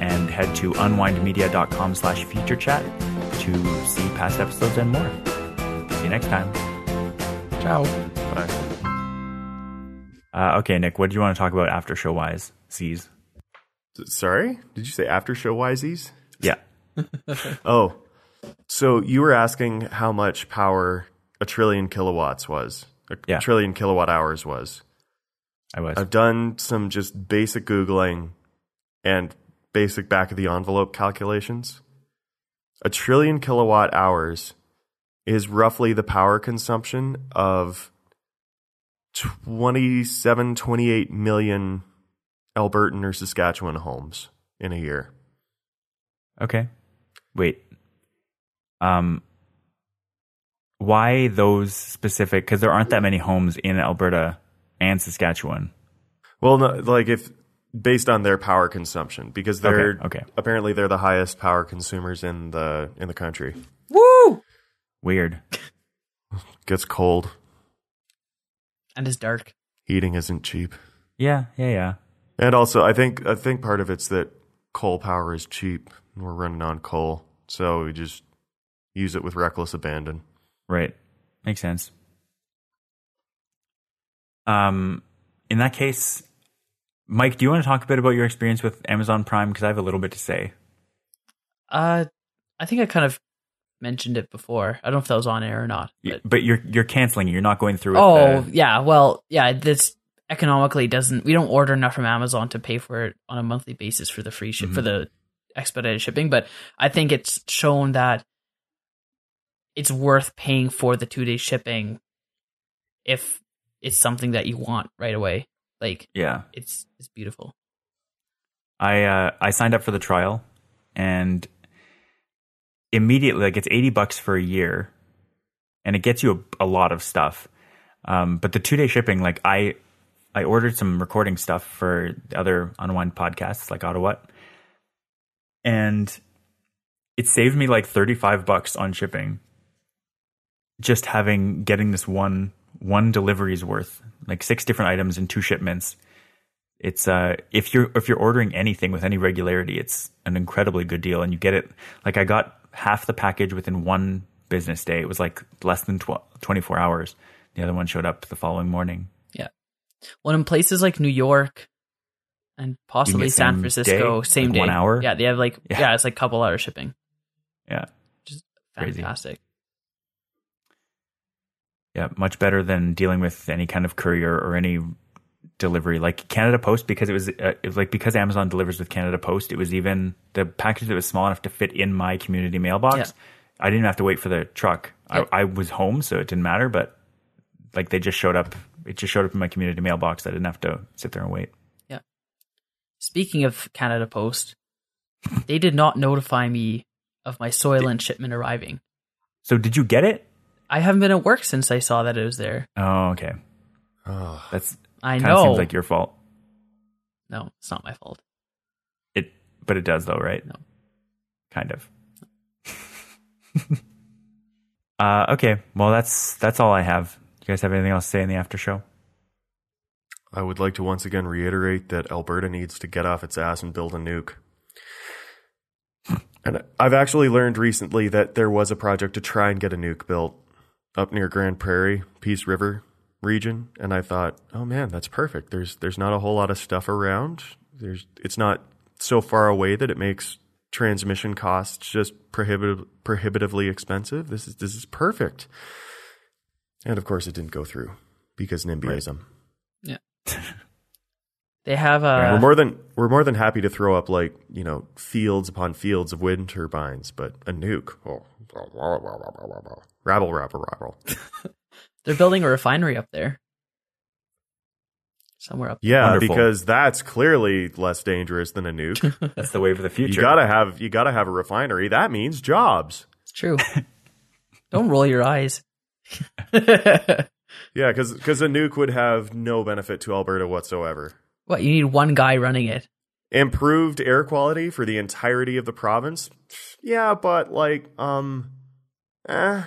And head to unwindmedia.com slash future chat to see past episodes and more. See you next time.
Ciao.
Bye.
Uh, okay, Nick, what do you want to talk about after show wise? C's.
Sorry, did you say after show wisies?
Yeah.
Oh, so you were asking how much power a trillion kilowatts was, a
Yeah.
trillion kilowatt hours was.
I was.
I've done some just basic Googling and basic back of the envelope calculations. A trillion kilowatt hours is roughly the power consumption of 27, 28 million Albertan or Saskatchewan homes in a year.
Okay. Wait. Um why those specific cuz there aren't that many homes in Alberta and Saskatchewan.
Well, no, like if based on their power consumption, because they're
Okay, okay.
apparently they're the highest power consumers in the in the country.
Woo!
Weird.
Gets cold.
And it's dark.
Heating isn't cheap.
Yeah, yeah, yeah.
And also, I think I think part of it's that coal power is cheap. And we're running on coal, so we just use it with reckless abandon.
Right. Makes sense. Um in that case, Mike, do you want to talk a bit about your experience with Amazon Prime because I have a little bit to say.
Uh, I think I kind of mentioned it before. I don't know if that was on air or not.
Y-
But,
But you're you're canceling it. You're not going through with
oh,
the-
yeah. Well, yeah, this economically doesn't, we don't order enough from Amazon to pay for it on a monthly basis for the free ship, for the expedited shipping. But I think it's shown that it's worth paying for the two day shipping if it's something that you want right away. Like,
yeah.
it's, it's beautiful.
I uh, I signed up for the trial, and immediately, like it's eighty bucks for a year, and it gets you a, a lot of stuff. Um, but the two day shipping, like I I ordered some recording stuff for the other unwind podcasts, like Ottawa, and it saved me like thirty five bucks on shipping. Just having getting this one one delivery's worth, like six different items in two shipments it's uh if you're if you're ordering anything with any regularity it's an incredibly good deal and you get it like i got half the package within one business day. It was like less than tw- 24 hours. The other one showed up the following morning.
Well, in places like New York and possibly San Francisco,
day?
same
Like
day,
one hour?
Yeah, they have like
Yeah.
yeah, it's like couple hour shipping.
Yeah. just
Fantastic.
Yeah, much better than dealing with any kind of courier or any delivery like Canada Post because it was, uh, it was like because Amazon delivers with Canada Post, it was even the package that was small enough to fit in my community mailbox.
Yeah.
I didn't have to wait for the truck.
Yep.
I, I was home, so it didn't matter. But like they just showed up. It just showed up in my community mailbox. I didn't have to sit there and wait. Yeah.
Speaking of Canada Post, they did not notify me of my Soylent shipment arriving.
So did you get it?
I haven't been at work since I saw that it was there.
Oh, okay.
Oh,
That's
I
kind of
know.
seems like your fault.
no, it's not my fault.
It, but it does though, right?
No.
Kind of. uh, okay. Well, that's that's all I have. You guys have anything else to say in the after show?
I would like to once again reiterate that Alberta needs to get off its ass and build a nuke. And I've actually learned recently that there was a project to try and get a nuke built up near Grande Prairie, Peace River region, and I thought, "Oh man, that's perfect. There's there's not a whole lot of stuff around. There's it's not so far away that it makes transmission costs just prohibitive, prohibitively expensive. This is this is perfect." And of course, it didn't go through because NIMBYism. Um, yeah.
They have a
Yeah.
we're more than we're more than happy to throw up like you know fields upon fields of wind turbines, but a nuke, oh, rabble, rabble, rabble.
they're building a refinery up there. Somewhere up
Yeah,
Wonderful.
because that's clearly less dangerous than a nuke.
That's the wave of the future.
you gotta have you gotta have a refinery. That means jobs.
It's true. Don't roll your eyes.
Yeah, because a nuke would have no benefit to Alberta whatsoever.
what, you need one guy running it.
Improved air quality for the entirety of the province. Yeah, but like, um, eh,